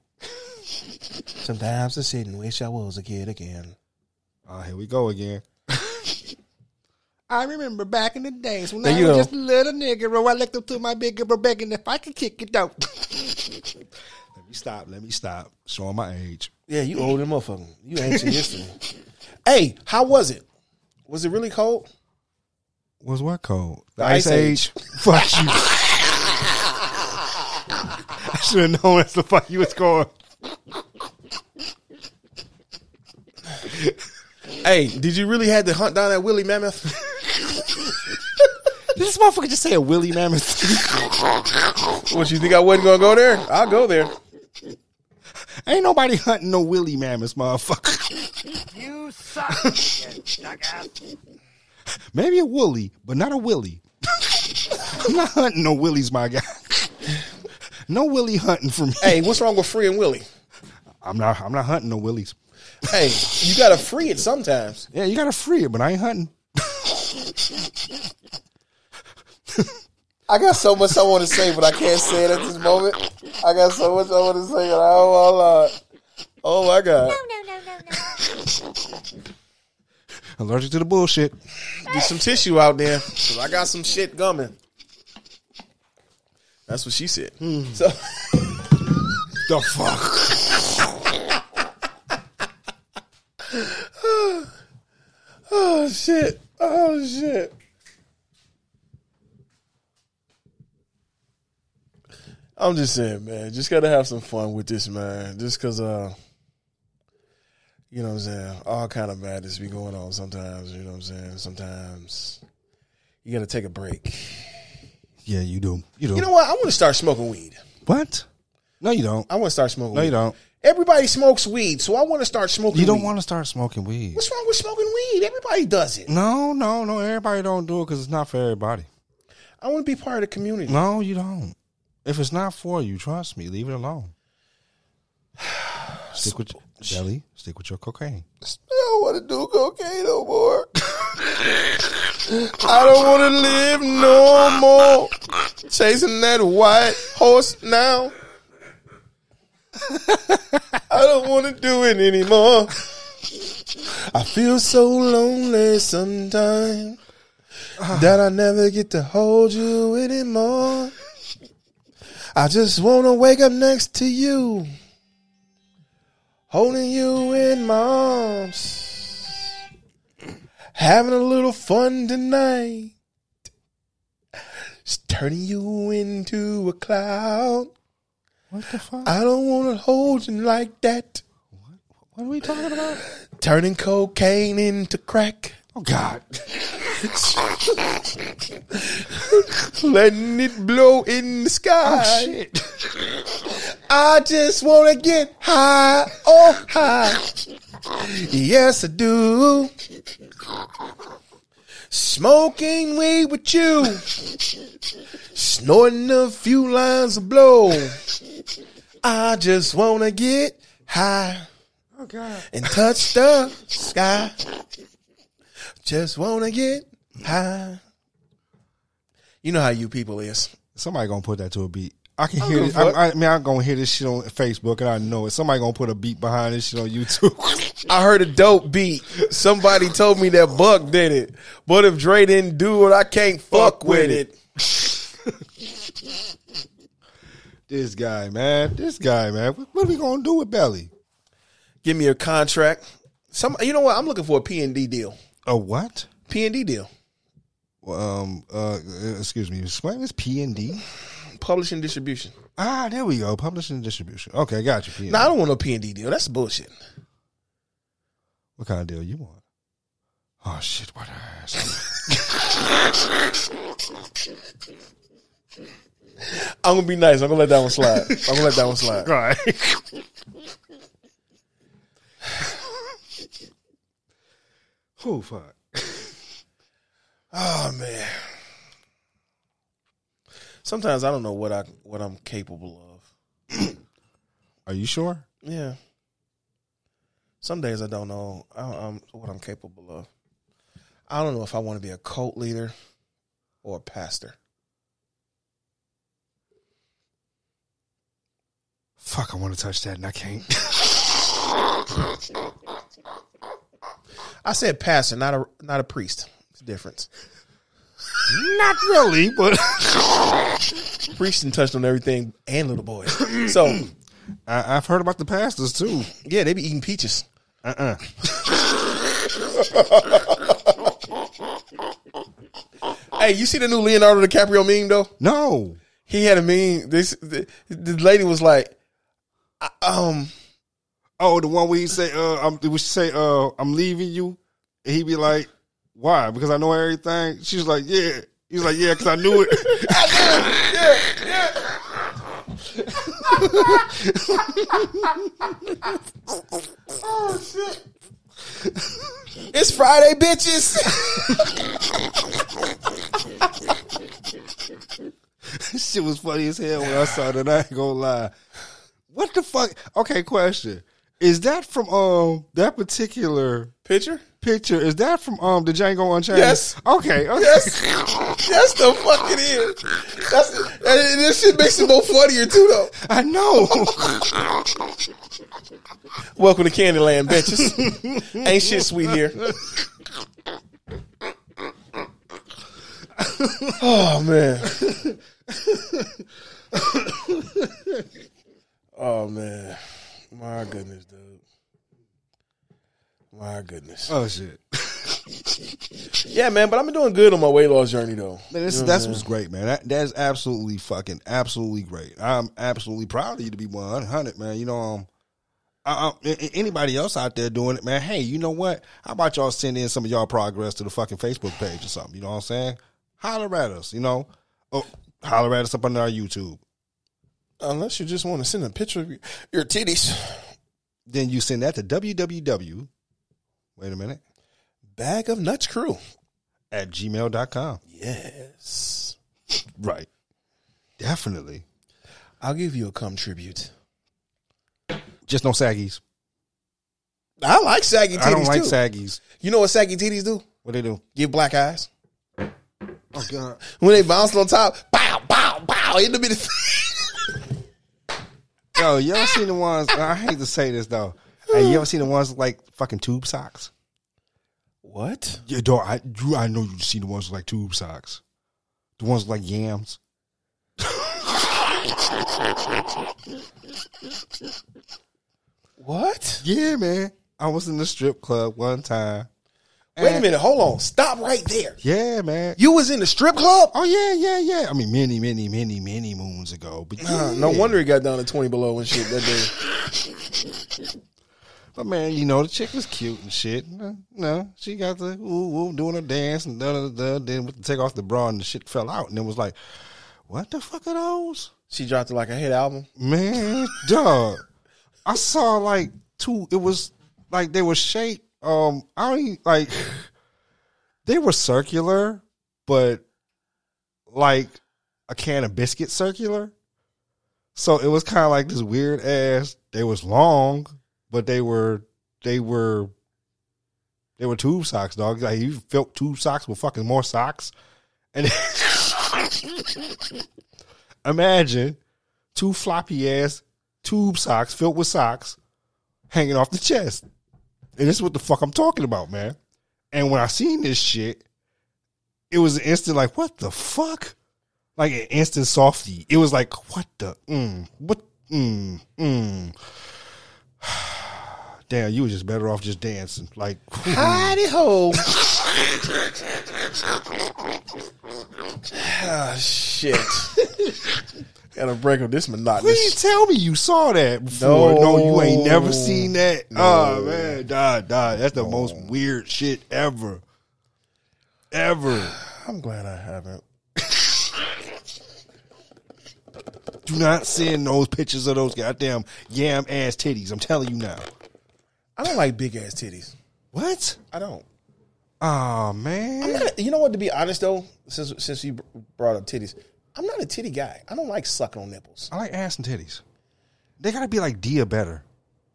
Sometimes I sit and wish I was a kid again. Oh, here we go again. I remember back in the days when There I was go. just a little nigga, bro. Oh, I looked up to my big girl begging if I could kick it out. let me stop. Let me stop. Showing my age. Yeah, you old and motherfucker. You ancient history. Hey, how was it? Was it really cold? Was what cold? The, The Ice, Ice Age. Fuck you. I should have known that's the fuck you was going. Hey, did you really have to hunt down that Willie Mammoth? Did this motherfucker just say a Willy Mammoth? what, you think I wasn't going to go there? I'll go there. Ain't nobody hunting no Willy Mammoths, motherfucker. You suck, you. Maybe a Woolly, but not a Willy. I'm not hunting no Willies, my guy. No Willy hunting for me. Hey, what's wrong with freeing Willie? I'm not. I'm not hunting no Willies. Hey, you got to free it sometimes. Yeah, you gotta free it, but I ain't hunting. I got so much I want to say, but I can't say it at this moment. I got so much I want to say, and I don't want to lie. Oh my god! No, no, no, no, no. Allergic to the bullshit. Get some tissue out there, cause I got some shit coming. That's what she said. Hmm. So The fuck. Oh shit! Oh shit! I'm just saying, man. Just gotta have some fun with this, man. Just cause, uh, you know what I'm saying. All kind of madness be going on sometimes. You know what I'm saying. Sometimes you gotta take a break. Yeah, you do. You do. You know what? I want to start smoking weed. what? No, you don't. I want to start smoking. No, weed. you don't. Everybody smokes weed, so I want to start smoking. You don't weed. want to start smoking weed. What's wrong with smoking weed? Everybody does it. No, no, no. Everybody don't do it because it's not for everybody. I want to be part of the community. No, you don't. If it's not for you, trust me, leave it alone. Stick with Shelly. Stick with your cocaine. I don't want to do cocaine no more. I don't want to live no more chasing that white horse now. I don't want to do it anymore. I feel so lonely sometimes that I never get to hold you anymore. I just want to wake up next to you, holding you in my arms, having a little fun tonight, just turning you into a cloud. What the fuck? I don't want to hold you like that, what are we talking about? turning cocaine into crack. Oh God! Letting it blow in the sky. Oh shit. I just wanna get high, oh high. Yes, I do. Smoking weed with you, snorting a few lines of blow. I just wanna get high Oh god. and touch the sky. Just wanna get high. You know how you people is. Somebody gonna put that to a beat. I can hear it. I, I mean, I'm gonna hear this shit on Facebook, and I know it. Somebody gonna put a beat behind this shit on YouTube. I heard a dope beat. Somebody told me that Buck did it. But if Dre didn't do it, I can't fuck, with it. this guy, man. This guy, man. What, what are we gonna do with Belly? Give me a contract. Some, you know what? I'm looking for a P and D deal. A what? P and D deal. Um. Uh. Excuse me. Explain this P and D. Publishing distribution. Ah, there we go. Publishing distribution. Okay, got you. P&D. No, I don't want no P and D deal. That's bullshit. What kind of deal you want? Oh shit! What ass? I'm gonna be nice. I'm gonna let that one slide. I'm gonna let that one slide. right. Oh fuck. Oh man. Sometimes I don't know what I what I'm capable of. Are you sure? Yeah. Some days I don't know I, I'm, what I'm capable of. I don't know if I want to be a cult leader or a pastor. Fuck! I want to touch that and I can't. I said pastor, not a not a priest. It's a difference. Not really, but Priest and touched on everything and little boys. So I, I've heard about the pastors too. yeah, they be eating peaches. Uh uh Hey, you see the new Leonardo DiCaprio meme though? No. He had a meme. This the, the lady was like, I- um, Oh, the one where he say, "Uh, I'm," we say, "Uh, I'm leaving you." And he be like, "Why? Because I know everything." She's like, "Yeah." He's like, "Yeah, because I knew it." Oh shit! It's Friday, bitches. Shit was funny as hell when I saw that. I ain't gonna lie. What the fuck? Okay, question. Is that from um that particular Picture? picture? Is that from um the Django Unchained? Yes. Okay. Okay. Yes, yes, the fuck it is. That's and this shit makes it more funnier too, though. I know. Welcome to Candyland, bitches. Ain't shit sweet here. Oh man. Oh man. My goodness, dude. My goodness. oh shit. Yeah, man, but I've been doing good on my weight loss journey though. Man, this, that's what's great, man. That that's absolutely fucking absolutely great. I'm absolutely proud of you to be 100, man. You know, um, I, I, a- anybody else out there doing it, man? Hey, you know what? How about y'all send in some of y'all progress to the fucking Facebook page or something? You know what I'm saying? Holler at us, you know. Oh, holler at us up on our YouTube. Unless you just want to send a picture of your, your titties. Then you send that to www. Wait a minute Bag of Nuts Crew. at gmail.com. Yes. Right. Definitely. I'll give you a cum tribute. Just no saggies. I like saggy titties I don't like too. saggies. You know what saggy titties do? What they do? Give black eyes. Oh God. When they bounce on top, bow, bow, bow, in the middle. Yo, you ever seen the ones? I hate to say this though. Hey, you ever seen the ones like fucking tube socks? what? Yeah, dog. I you, I know you've seen the ones like tube socks. The ones like yams. What? Yeah, man. I was in the strip club one time. Wait a minute, hold on. Stop right there. Yeah, man. You was in the strip club? Oh yeah, yeah, yeah. I mean, many, many, many, many moons ago. But yeah. no wonder he got down to 20 below and shit that day. But man, you know the chick was cute and shit. No, she got the ooh, ooh doing her dance and da da da. Then with the take off the bra and the shit fell out, and it was like, what the fuck are those? She dropped it like a hit album. Man, dog. I saw like two. It was like they were shaped. Um, I don't even, like. They were circular, but like a can of biscuit circular. So it was kind of like this weird ass. They was long, but they were they were they were tube socks, dog. Like you filled tube socks with fucking more socks, and imagine two floppy ass tube socks filled with socks hanging off the chest. And this is what the fuck I'm talking about, man. And when I seen this shit, it was an instant like, what the fuck? Like an instant softy. It was like, what the mm, what mm, mm. Damn, you were just better off just dancing. Like Howdy ho. ah, shit. Gotta break up this Please tell me you saw that before. No, No. you ain't never seen that. Oh man, die, die. That's the most weird shit ever. Ever. I'm glad I haven't. Do not send those pictures of those goddamn yam ass titties. I'm telling you now. I don't like big ass titties. What? I don't. Oh man. not, you know what? To be honest though, since since you brought up titties, I'm not a titty guy. I don't like sucking on nipples. I like ass and titties. They gotta be like D or better.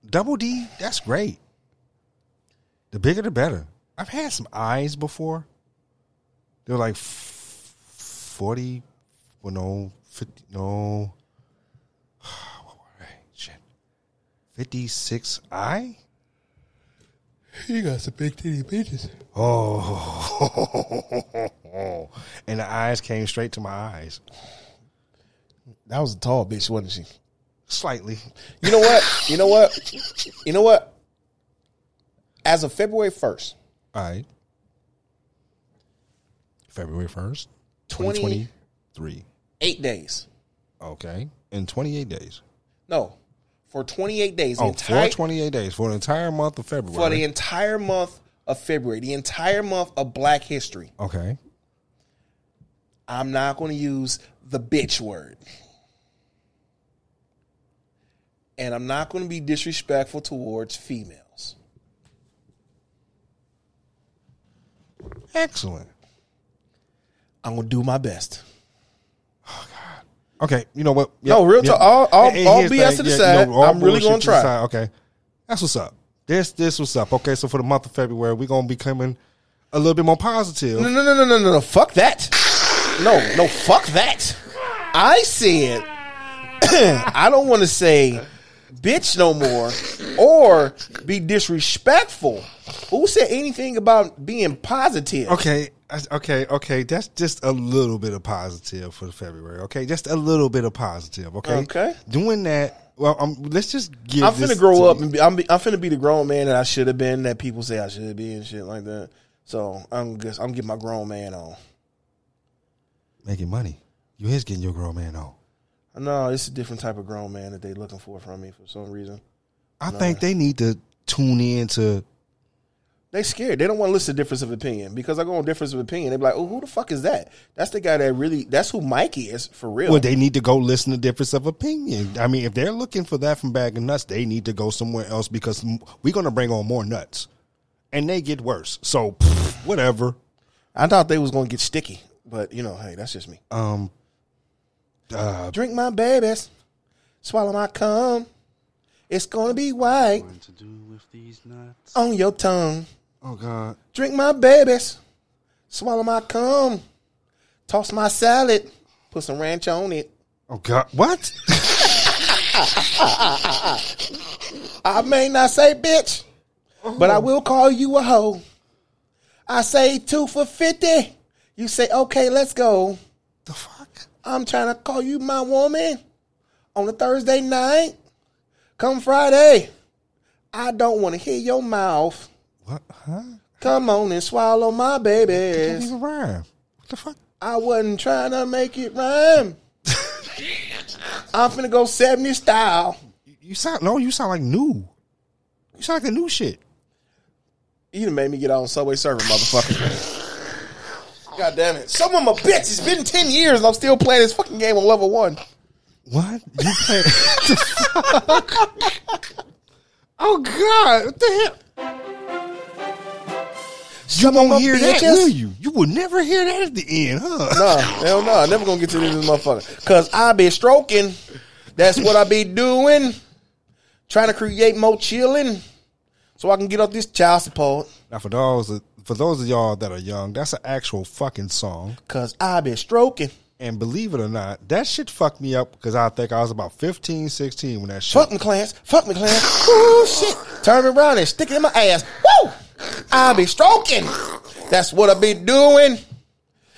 Double D, that's great. The bigger the better. I've had some eyes before. They were like forty, well no, fifty, no. Shit, fifty six eye. You got some big titty bitches. Oh, and the eyes came straight to my eyes, That was a tall bitch, wasn't she? slightly. You know what? You know what? You know what? As of February first, All right. February first, twenty twenty three. eight days. Okay, in twenty eight days. No, for 28 days. Oh, entire, for 28 days for the entire month of February. for the entire month of February, the entire month of Black History. okay. I'm not going to use the bitch word. And I'm not going to be disrespectful towards females. Excellent. I'm going to do my best. Okay, you know what? No, real talk, all- all- And- and all BS to the side, all I'm really gonna try. side. Okay, that's what's up. This this what's up. Okay, so for the month of February, we're gonna be coming a little bit more positive. No, no, no, no, no, no, no. Fuck that. No, no, fuck that. I said, I don't want to say bitch no more or be disrespectful. Who said anything about being positive? Okay, okay, okay. That's just a little bit of positive for February. Okay, just a little bit of positive. Okay, Okay. Doing that. Well, um, let's just give. I'm finna grow to- up and be, I'm, be, I'm finna be the grown man that I should have been that people say I should be and shit like that. So I'm just I'm getting my grown man on. making money. You is getting your grown man on. No, it's a different type of grown man that they looking for from me for some reason. I think they need to tune in to. They scared. They don't want to listen to difference of opinion because I go on difference of opinion. They be like, "Oh, who the fuck is that?" That's the guy that really. That's who Mike is for real. Well, they need to go listen to difference of opinion. I mean, if they're looking for that from Bag of Nuts, they need to go somewhere else because we're going to bring on more nuts, and they get worse. So, pff, whatever. I thought they was gonna get sticky, but you know, hey, that's just me. Um, uh, Drink my babies, swallow my cum. It's gonna be white to do with these nuts? on your tongue. Oh God, Drink my babies, swallow my cum. Toss my salad, put some ranch on it. oh God, what? I may not say bitch, oh. but I will call you a hoe. I say two for 50. You say, okay, let's go. the fuck? I'm trying to call you my woman on a Thursday night. Come Friday. I don't want to hear your mouth. What? Huh? Come on and swallow my babies. even rhyme. What the fuck? I wasn't trying to make it rhyme. I'm finna go 70 style. You sound no. You sound like new. You sound like the new shit. You done made me get on Subway Surfer, motherfucker. God damn it. Some of them a bitch. It's been 10 years and I'm still playing this fucking game on level one. What? You play? Oh God! What the hell? You won't hear that, will you? You will never hear that at the end, huh? Nah, hell no. I never gonna get to this motherfucker. Cause I be stroking. That's what I be doing. Trying to create more chilling. So I can get off this child support. Now, for those for those of y'all that are young, that's an actual fucking song. Cause I be stroking. And believe it or not, that shit fucked me up because I think I was about 15, 16 when that shit. Fuck me, Clarence. Fuck me, Clarence. Ooh, shit. Turn me around and stick it in my ass. Woo! I be stroking. That's what I be doing.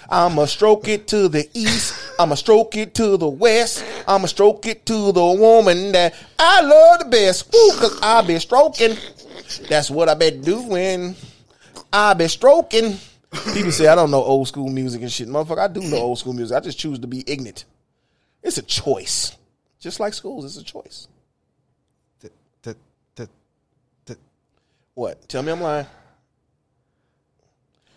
I'ma stroke it to the east. I'ma stroke it to the west. I'ma stroke it to the woman that I love the best. Woo, cause I be stroking. That's what I been doing. I be stroking. People say I don't know old school music and shit. Motherfucker, I do know old school music. I just choose to be ignorant. It's a choice. Just like schools, it's a choice. That, that, that, that, What? Tell me I'm lying.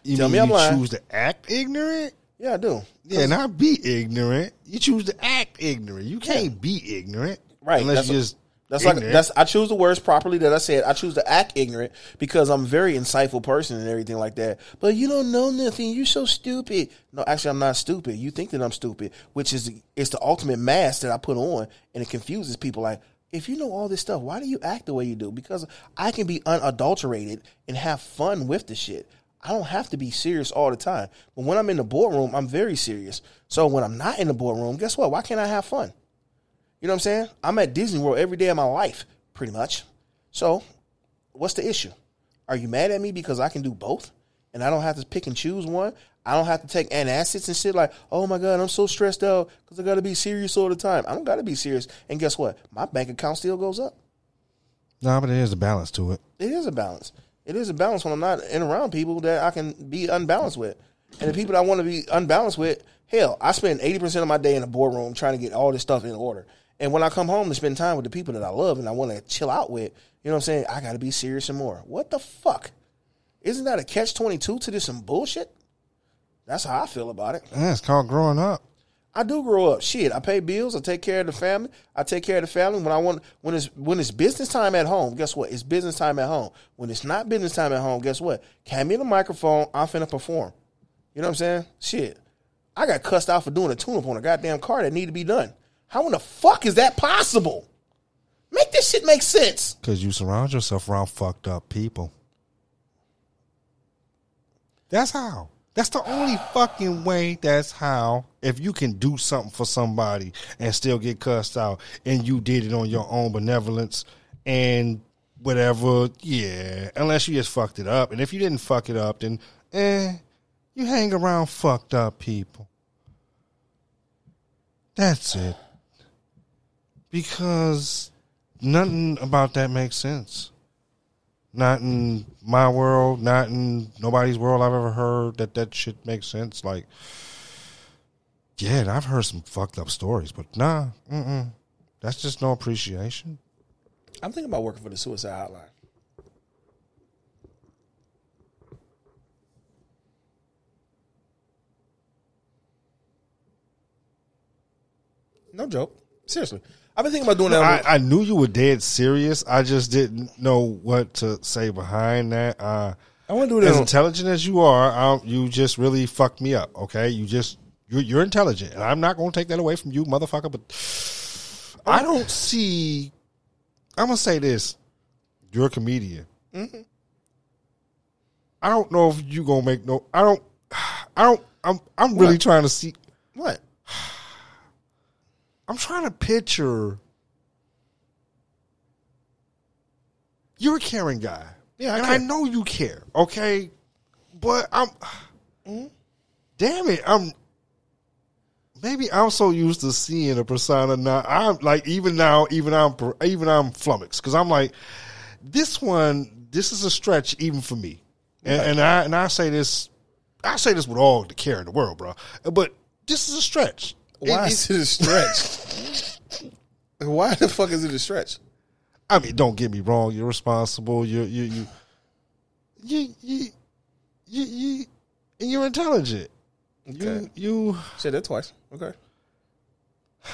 you Tell mean me I'm you lying. choose to act ignorant? Yeah, I do. Yeah, not be ignorant. You choose to act ignorant. You can't be ignorant, Right, Unless that's you what- just That's like ignorant. that's I choose the words properly that I said. I choose to act ignorant because I'm a very insightful person and everything like that. But you don't know nothing. You're so stupid. No, actually, I'm not stupid. You think that I'm stupid, which is it's the ultimate mask that I put on, and it confuses people. Like, if you know all this stuff, why do you act the way you do? Because I can be unadulterated and have fun with the shit. I don't have to be serious all the time. But when I'm in the boardroom, I'm very serious. So when I'm not in the boardroom, guess what? Why can't I have fun? You know what I'm saying? I'm at Disney World every day of my life, pretty much. So, what's the issue? Are you mad at me because I can do both and I don't have to pick and choose one? I don't have to take antacids and shit like, oh my God, I'm so stressed out because I got to be serious all the time. I don't got to be serious. And guess what? My bank account still goes up. no, but there's a balance to it. It is a balance. It is a balance when I'm not in around people that I can be unbalanced with. And the people that I want to be unbalanced with, hell, I spend 80% of my day in the boardroom trying to get all this stuff in order. And when I come home to spend time with the people that I love and I want to chill out with, you know what I'm saying? I got to be serious and more. What the fuck? Isn't that a catch 22 to this some bullshit? That's how I feel about it. Yeah, it's called growing up. I do grow up. Shit, I pay bills. I take care of the family. I take care of the family when I want. When it's when it's business time at home. Guess what? It's business time at home. When it's not business time at home, guess what? Hand me the microphone. I'm finna perform. You know what I'm saying? Shit, I got cussed out for doing a tune-up on a goddamn car that need to be done. How in the fuck is that possible? Make this shit make sense. Because you surround yourself around fucked up people. That's how. That's the only fucking way. That's how. If you can do something for somebody and still get cussed out, and you did it on your own benevolence and whatever, yeah. Unless you just fucked it up, and if you didn't fuck it up, then eh, you hang around fucked up people. That's it. Because nothing about that makes sense. Not in my world, not in nobody's world I've ever heard that that shit makes sense. Like, yeah, I've heard some fucked up stories, but nah, mm-mm. That's just no appreciation. I'm thinking about working for the suicide hotline. No joke. Seriously. I've been thinking about doing that. I, I knew you were dead serious. I just didn't know what to say behind that. Uh, I want to do that. as on- intelligent as you are, I, you just really fucked me up. Okay, you just you're, you're intelligent, and I'm not going to take that away from you, motherfucker. But I don't see. I'm gonna say this: you're a comedian. Mm-hmm. I don't know if you gonna make no. I don't. I don't. I'm. I'm really What? trying to see. what? I'm trying to picture. You're a caring guy. Yeah, I and care. I know you care. Okay, but I'm. Mm-hmm. Damn it! I'm. Maybe I'm so used to seeing a persona now. I'm like even now, even I'm even I'm flummoxed because I'm like, this one, this is a stretch even for me, and, and I and I say this, I say this with all the care in the world, bro. But this is a stretch. Why It- is it a stretch? Why the fuck is it a stretch? I mean, don't get me wrong. You're responsible. You you you you you you, you and you're intelligent. Okay. You you Said that twice. Okay.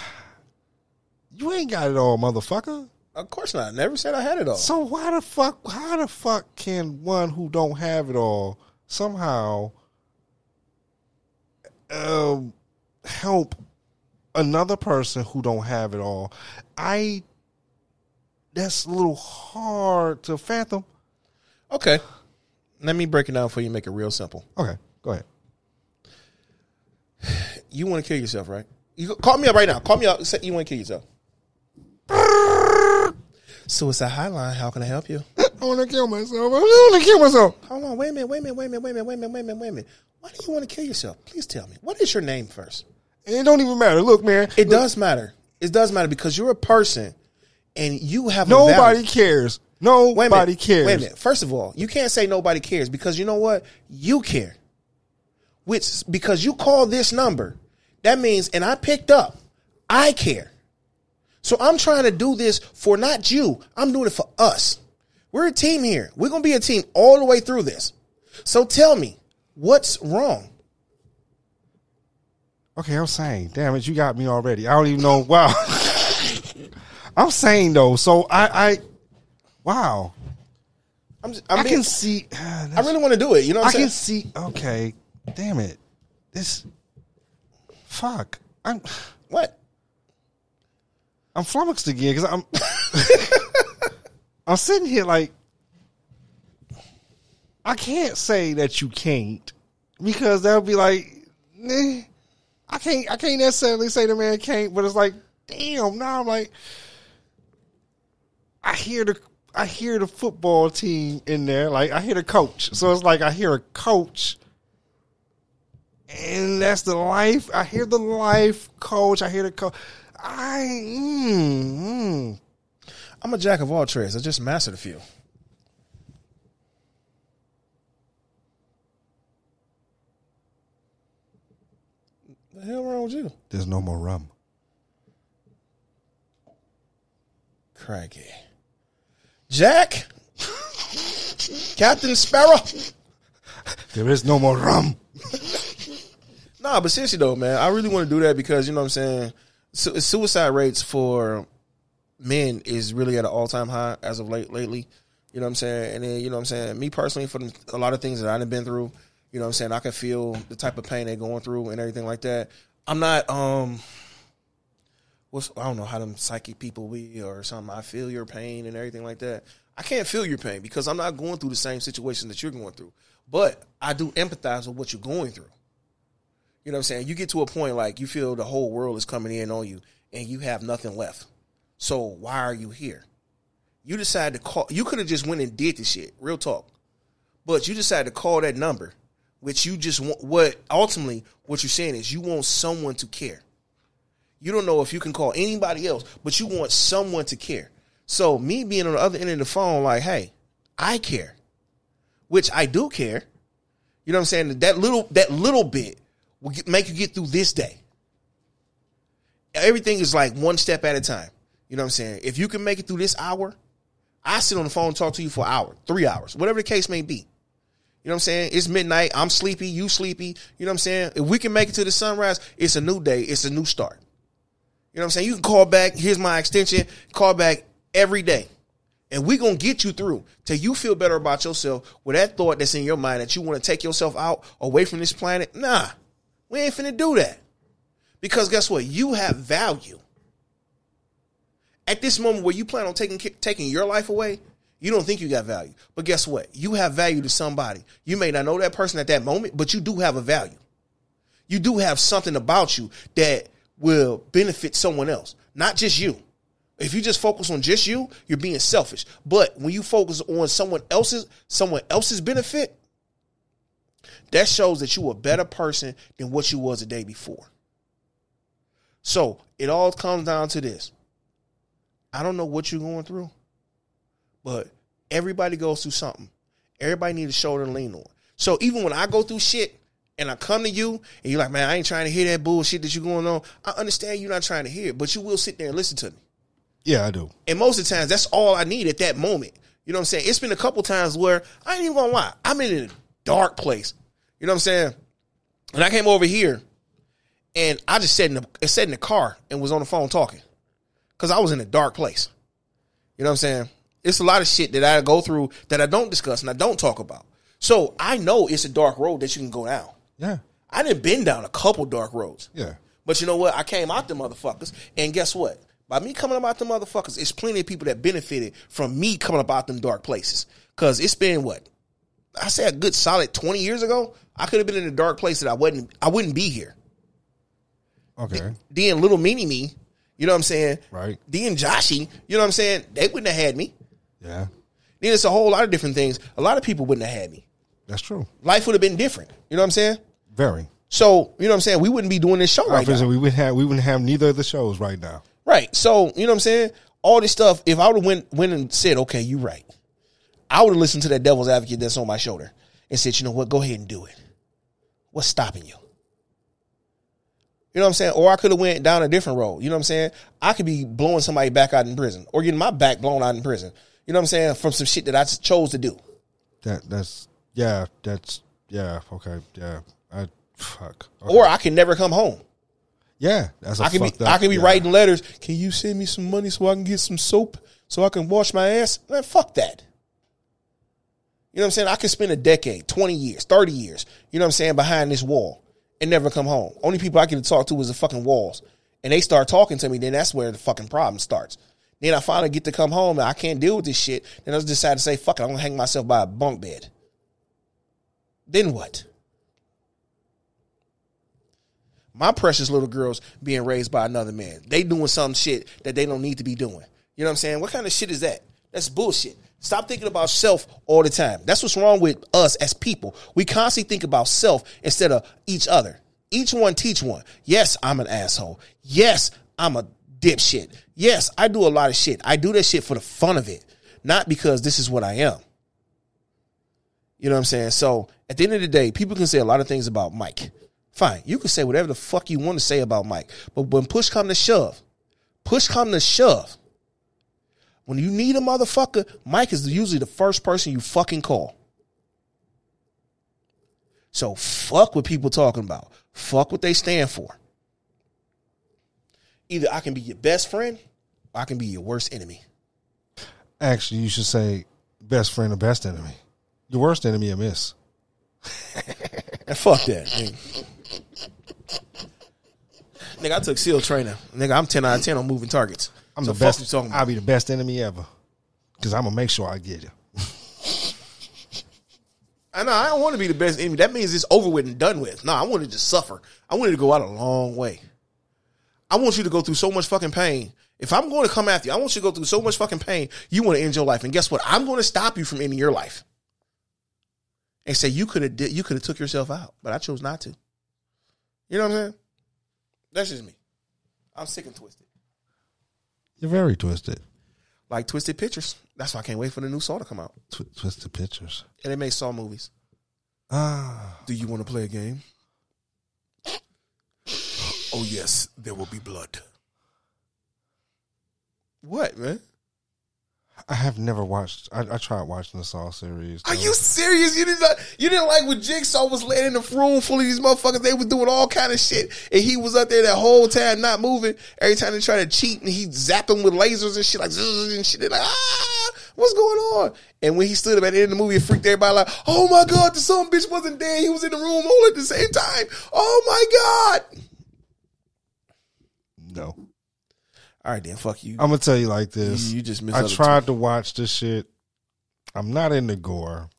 you ain't got it all, motherfucker. Of course not. Never said I had it all. So why the fuck? How the fuck can one who don't have it all somehow um, help another person who don't have it all? I that's a little hard to fathom. Okay. Let me break it down for you. Make it real simple. Okay, go ahead. You want to kill yourself, right? You call me up right now. Call me up. Say you want to kill yourself. Suicide Hotline. How can I help you? I want to kill myself. I want to kill myself. Hold on. Wait a minute. Wait a minute. Wait a minute. Wait a minute. Wait a minute. Wait a minute. Wait a minute. Why do you want to kill yourself? Please tell me. What is your name first? It don't even matter. Look, man. It does matter. It does matter because you're a person, and you have a Nobody cares. Wait minute. Nobody cares. Wait a minute. First of all, you can't say nobody cares because you know what? You care. Which because you call this number, that means, and I picked up, I care. So I'm trying to do this for not you. I'm doing it for us. We're a team here. We're gonna be a team all the way through this. So tell me, what's wrong? Okay, I'm saying, damn it, you got me already. I don't even know. Wow. I'm saying though, so I, I, wow, I'm, just, i being- can see. I really want to do it. You know what I I'm can see. Okay, damn it, this, fuck, I'm, What? I'm flummoxed again because I'm, I'm sitting here like, I can't say that you can't because that would be like, nah, I can't, I can't necessarily say the man can't, but it's like, damn, now I'm like, I hear the, I hear the football team in there, like I hear the coach, so it's like I hear a coach. And that's the life. I hear the life coach. I hear the coach. I mm, mm. I'm a jack of all trades. I just mastered a few. The hell wrong with you? There's no more rum. Craggy. Jack? Captain Sparrow? There is no more rum. Nah, but seriously though, man, I really want to do that because you know what I'm saying. Su- suicide rates for men is really at an all time high as of late lately. You know what I'm saying, and then you know what I'm saying. Me personally, for a lot of things that I've been through, you know what I'm saying, I can feel the type of pain they're going through and everything like that. I'm not um. What's, I don't know how them psychic people be or something. I feel your pain and everything like that. I can't feel your pain because I'm not going through the same situation that you're going through. But I do empathize with what you're going through. You know what I'm saying? You get to a point like you feel the whole world is coming in on you and you have nothing left. So why are you here? You decide to call you could have just went and did the shit, real talk. But you decided to call that number, which you just want what ultimately what you're saying is you want someone to care. You don't know if you can call anybody else, but you want someone to care. So me being on the other end of the phone, like, hey, I care. Which I do care. You know what I'm saying? That little that little bit will get, make you get through this day. Everything is like one step at a time. You know what I'm saying? If you can make it through this hour, I sit on the phone talk to you for an hour, three hours, whatever the case may be. You know what I'm saying? It's midnight. I'm sleepy. You sleepy. You know what I'm saying? If we can make it to the sunrise, it's a new day. It's a new start. You know what I'm saying? You can call back. Here's my extension. Call back every day. And we're going to get you through till you feel better about yourself with that thought that's in your mind that you want to take yourself out away from this planet. Nah, we ain't finna do that. Because guess what? You have value. At this moment where you plan on taking taking your life away, you don't think you got value. But guess what? You have value to somebody. You may not know that person at that moment, but you do have a value. You do have something about you that will benefit someone else, not just you. If you just focus on just you, you're being selfish. But when you focus on someone else's someone else's benefit, that shows that you are a better person than what you was the day before. So it all comes down to this. I don't know what you're going through, but everybody goes through something. Everybody needs a shoulder to lean on. So even when I go through shit and I come to you and you're like, man, I ain't trying to hear that bullshit that you're going on, I understand you're not trying to hear it, but you will sit there and listen to me. Yeah, I do. And most of the times, that's all I need at that moment. You know what I'm saying? It's been a couple times where I ain't even gonna lie. I'm in a dark place. You know what I'm saying? And I came over here, and I just sat in the sat in the car and was on the phone talking, because I was in a dark place. You know what I'm saying? It's a lot of shit that I go through that I don't discuss and I don't talk about. So I know it's a dark road that you can go down. Yeah, I didn't been down a couple dark roads. yeah. But you know what? I came out the motherfuckers, and guess what? By me coming about the motherfuckers, it's plenty of people that benefited from me coming about them dark places. Cause it's been what I say a good solid twenty years ago. I could have been in a dark place that I wasn't. I wouldn't be here. Okay, Then little mini me, you know what I'm saying? right. Then Joshy, you know what I'm saying? They wouldn't have had me. Yeah, Then it's a whole lot of different things. A lot of people wouldn't have had me. that's true. Life would have been different. You know what I'm saying? Very. So you know what I'm saying? We wouldn't be doing this show right now. We would have we wouldn't have neither of the shows right now. Right. So, you know what I'm saying? All this stuff, if I would have went went and said, okay, you're right, I would have listened to that devil's advocate that's on my shoulder and said, you know what, go ahead and do it. What's stopping you? You know what I'm saying? Or I could have went down a different road. You know what I'm saying? I could be blowing somebody back out in prison or getting my back blown out in prison. You know what I'm saying? From some shit that I just chose to do. That that's yeah. That's yeah. Okay. Yeah. I fuck. Okay. Or I can never come home. yeah. That's a I can be up- I can be yeah. writing letters. Can you send me some money so I can get some soap so I can wash my ass? Man, fuck that. You know what I'm saying? I could spend a decade, 20 years, 30 years, you know what I'm saying, behind this wall and never come home. Only people I can talk to is the fucking walls. And they start talking to me, then that's where the fucking problem starts. Then I finally get to come home and I can't deal with this shit. Then I just decide to say, fuck it, I'm gonna hang myself by a bunk bed. Then what? My precious little girls being raised by another man. They doing some shit that they don't need to be doing. You know what I'm saying? What kind of shit is that? That's bullshit. Stop thinking about self all the time. That's what's wrong with us as people. We constantly think about self instead of each other. Each one teach one. Yes, I'm an asshole. Yes, I'm a dipshit. Yes, I do a lot of shit. I do that shit for the fun of it, not because this is what I am. You know what I'm saying? So at the end of the day, people can say a lot of things about Mike. Fine, you can say whatever the fuck you want to say about Mike, but when push come to shove, push come to shove, when you need a motherfucker, Mike is usually the first person you fucking call. So fuck what people talking about. Fuck what they stand for. Either I can be your best friend, or I can be your worst enemy. Actually, you should say best friend or best enemy. Your worst enemy, a miss. And fuck that. Nigga. Nigga, I took SEAL training. Nigga, I'm 10 out of 10 on moving targets. I'm so the best. Talking about. I'll be the best enemy ever. Because I'm gonna make sure I get you. I know I don't want to be the best enemy. That means it's over with and done with. No, I wanted to suffer. I wanted to go out a long way. I want you to go through so much fucking pain. If I'm going to come after you, I want you to go through so much fucking pain. You want to end your life, and guess what? I'm going to stop you from ending your life. And say you could have did, you could have took yourself out, but I chose not to. You know what I'm saying? That's just me. I'm sick and twisted, You're very twisted. like twisted pictures. That's why I can't wait for the new Saw to come out. Tw- twisted pictures. And they make Saw movies. Ah, Do you want to play a game? Oh yes, there will be blood. What, man? I have never watched. I, I tried watching the Saw series. Are you serious? You didn't like, you didn't like when Jigsaw was laying in the room full of these motherfuckers. They was doing all kind of shit, and he was up there that whole time not moving. Every time they try to cheat, and he zapped them with lasers and shit like and shit. They're like, ah, what's going on? And when he stood up at the end of the movie, it freaked everybody like, oh my god, the son bitch wasn't dead. He was in the room all at the same time. Oh my god. No, All right, then fuck you. I'm gonna tell you like this. You- you just I tried to watch this shit. I'm not into gore.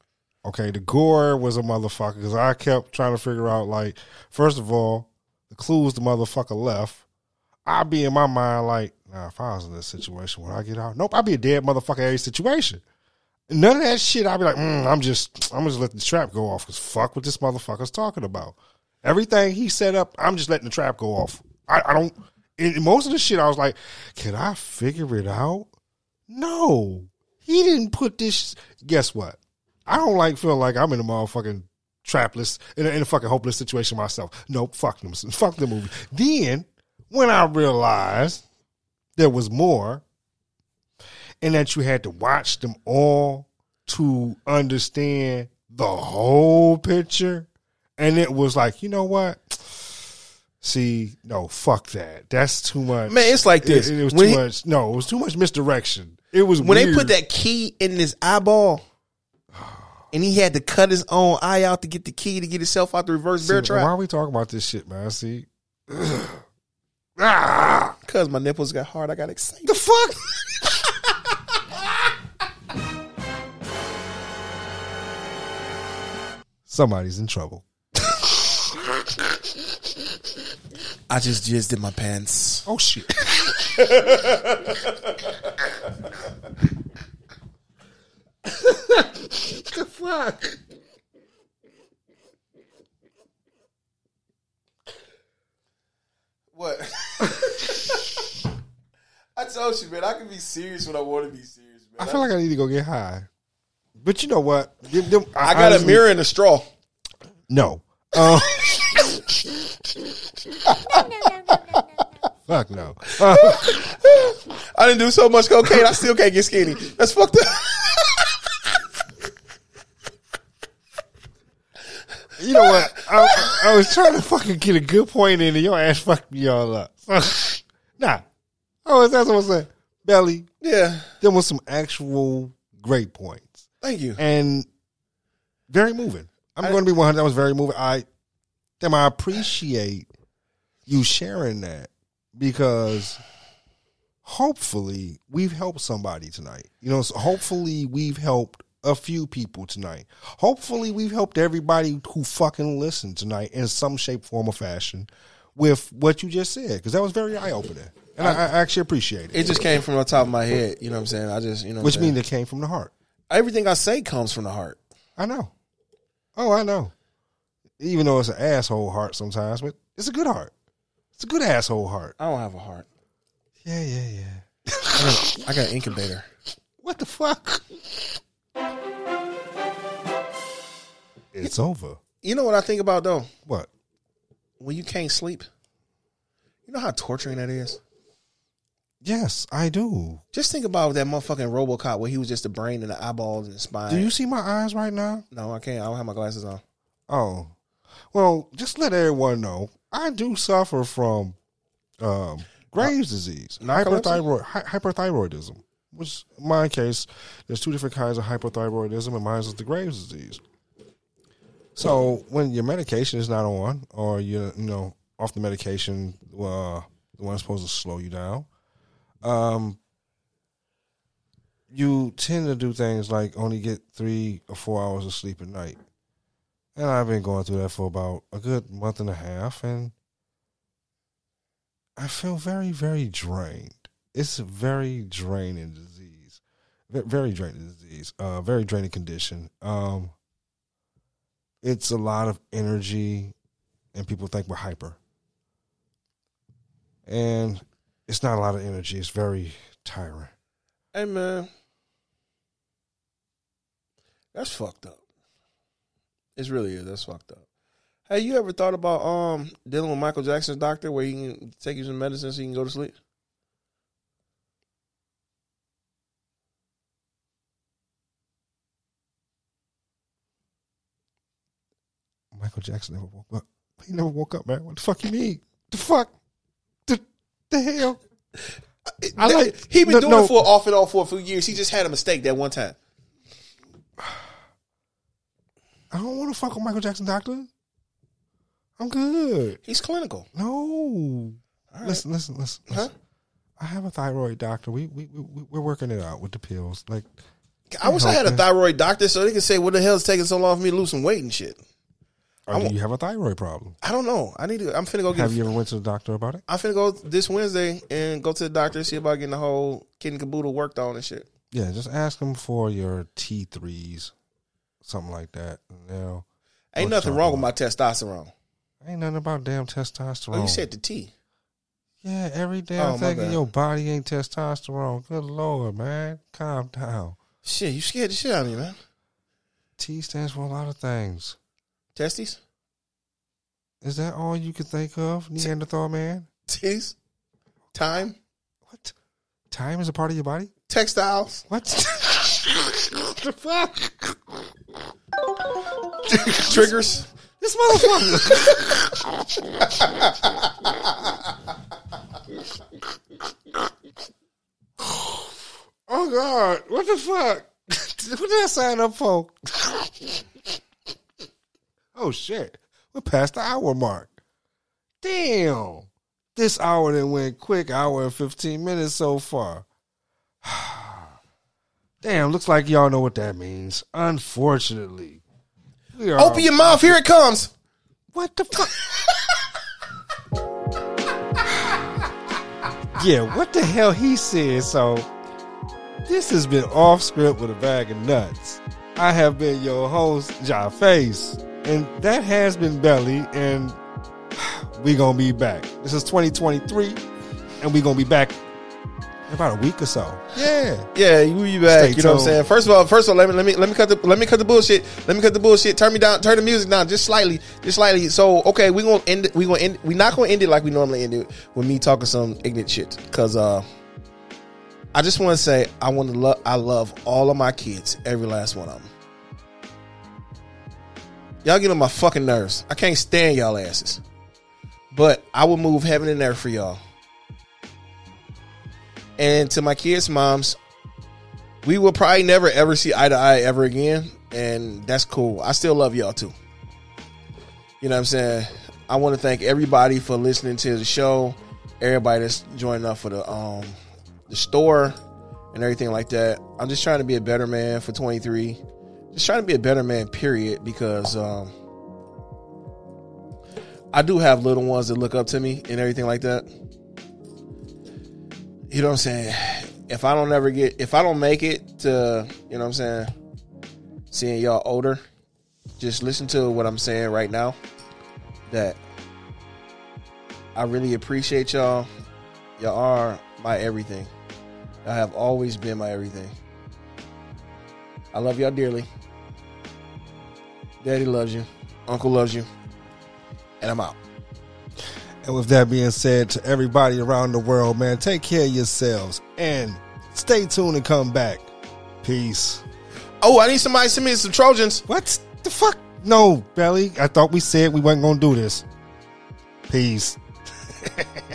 Okay, the gore was a motherfucker because I kept trying to figure out like, first of all, the clues the motherfucker left. I'd be in my mind like, nah, if I was in this situation, when I get out, nope, I'd be a dead motherfucker every situation. None of that shit. I'd be like, mm, I'm just, I'm just letting the trap go off because fuck what this motherfucker's talking about. Everything he set up, I'm just letting the trap go off. I, I don't. In most of the shit, I was like, can I figure it out? No, he didn't put this. Guess what? I don't like feeling like I'm in a motherfucking trapless in a, in a fucking hopeless situation myself. Nope, fuck them, fuck the movie. Then when I realized there was more, and that you had to watch them all to understand the whole picture. And it was like, you know what? See, no, fuck that. That's too much. Man, it's like this. It, it was When too he- much. No, it was too much misdirection. It was when they put that key in his eyeball, and he had to cut his own eye out to get the key to get himself out the reverse See, bear trap. why are we talking about this shit, man? See, ah, Cause my nipples got hard, I got excited. the fuck. Somebody's in trouble. I just jizzed in my pants. Oh shit. the fuck? What? I told you, man. I can be serious when I want to be serious, man. I feel like I need to go get high. But you know what? Them- I got a mirror and a straw. No. Uh, fuck no. Uh, I didn't do so much cocaine. I still can't get skinny. That's fucked up. you know what? I, I was trying to fucking get a good point in, and your ass fucked me all up. nah. Oh, that's what I'm saying. Belly, Yeah. there was some actual great points Thank you. and very moving. I'm going to be 100. That was very moving. I, damn, I appreciate you sharing that because hopefully we've helped somebody tonight. You know, so hopefully we've helped a few people tonight. Hopefully we've helped everybody who fucking listened tonight in some shape, form, or fashion with what you just said because that was very eye opening. And I, I actually appreciate it. It just came from the top of my head. You know what I'm saying? I just, you know, Which means it came from the heart. everything I say comes from the heart. I know. Oh, I know. Even though it's an asshole heart sometimes, but it's a good heart. It's a good asshole heart. I don't have a heart. Yeah, yeah, yeah. I got, I got an incubator. What the fuck? It's over. You know what I think about though? What? When you can't sleep, you know how torturing that is. Yes, I do. Just think about that motherfucking RoboCop where he was just the brain and the eyeballs and the spine. Do you see my eyes right now? No, I can't. I don't have my glasses on. Oh. Well, just let everyone know I do suffer from um, Graves' disease, narcolepsy? hyperthyroid, hy- hyperthyroidism. Which, in my case, there's two different kinds of hyperthyroidism, and mine is the Graves' disease. So when your medication is not on, or you're you know off the medication, uh, the one supposed to slow you down, um, you tend to do things like only get three or four hours of sleep at night. And I've been going through that for about a good month and a half, and I feel very, very drained. It's a very draining disease, very draining disease, uh, very draining condition. Um, it's a lot of energy, and people think we're hyper, and it's not a lot of energy. It's very tiring. Hey man, that's fucked up. It really is. That's fucked up. Hey, you ever thought about um dealing with Michael Jackson's doctor where he can take you some medicine so you can go to sleep? Michael Jackson never woke up. He never woke up, man. What the fuck you need? The fuck? The, the hell? I like- he been no, doing no. it for off and on for a few years. He just had a mistake that one time. I don't want to fuck with Michael Jackson, doctor. I'm good. He's clinical. No. right. Listen, listen, listen. Huh? listen. I have a thyroid doctor. We we we we're working it out with the pills. Like I wish I had a thyroid doctor so they could say, "What the hell is taking so long for me to lose some weight and shit?" or do you have a thyroid problem? I don't know. I need to. I'm finna go get. Have you ever went to the doctor about it? I'm finna go this Wednesday and go to the doctor and see about getting the whole kidney caboodle worked on and shit. Yeah, just ask them for your T threes, something like that. Know, Ain't nothing wrong with my testosterone. ain't nothing about damn testosterone. Oh, you said the T. yeah, every damn Oh, thing in your body ain't testosterone. Good lord, man, calm down. Shit, you scared the shit out of me, man. T stands for a lot of things. Testes, Is that all you could think of, Neanderthal man? titties, time. What? Time is a part of your body? textiles, What? the fuck? triggers. This motherfucker. oh God! What the fuck? what did I sign up for? oh shit! We're past the hour mark. Damn! This hour then went quick. Hour and fifteen minutes so far. Damn! Looks like y'all know what that means. Unfortunately, we are Open your mouth. Here it comes. what the fuck? yeah, what the hell he said. So, this has been off script with a bag of nuts. I have been your host, Ja Face, and that has been Belly, and we gonna be back. This is 2023, and we gonna be back in about a week or so. Yeah. Yeah, you be back. Stay you know what I'm saying. First of all, first of all, let me let me let me cut the let me cut the bullshit. Let me cut the bullshit. Turn me down. Turn the music down just slightly, just slightly. So okay, we're gonna end. it- We gonna end. We not gonna end it like we normally end it with me talking some ignorant shit. Cause uh, I just want to say I want to love. I love all of my kids, every last one of them. Y'all get on my fucking nerves. I can't stand y'all asses. But I will move heaven and earth for y'all. And to my kids' moms, we will probably never ever see eye to eye ever again, and that's cool. I still love y'all too. You know what I'm saying? I want to thank everybody for listening to the show, everybody that's joining up for the um the store and everything like that. I'm just trying to be a better man for 23. Just trying to be a better man, period, because um I do have little ones that look up to me and everything like that. You know what I'm saying? If I don't ever get, if I don't make it to, you know what I'm saying, seeing y'all older, just listen to what I'm saying right now. That I really appreciate y'all. Y'all are my everything. I have always been my everything. I love y'all dearly. Daddy loves you. Uncle loves you. And I'm out. And with that being said, to everybody around the world, man, take care of yourselves and stay tuned and come back. Peace. Oh, I need somebody to send me some Trojans. What the fuck? No, Belly. I thought we said we wasn't gonna do this. Peace.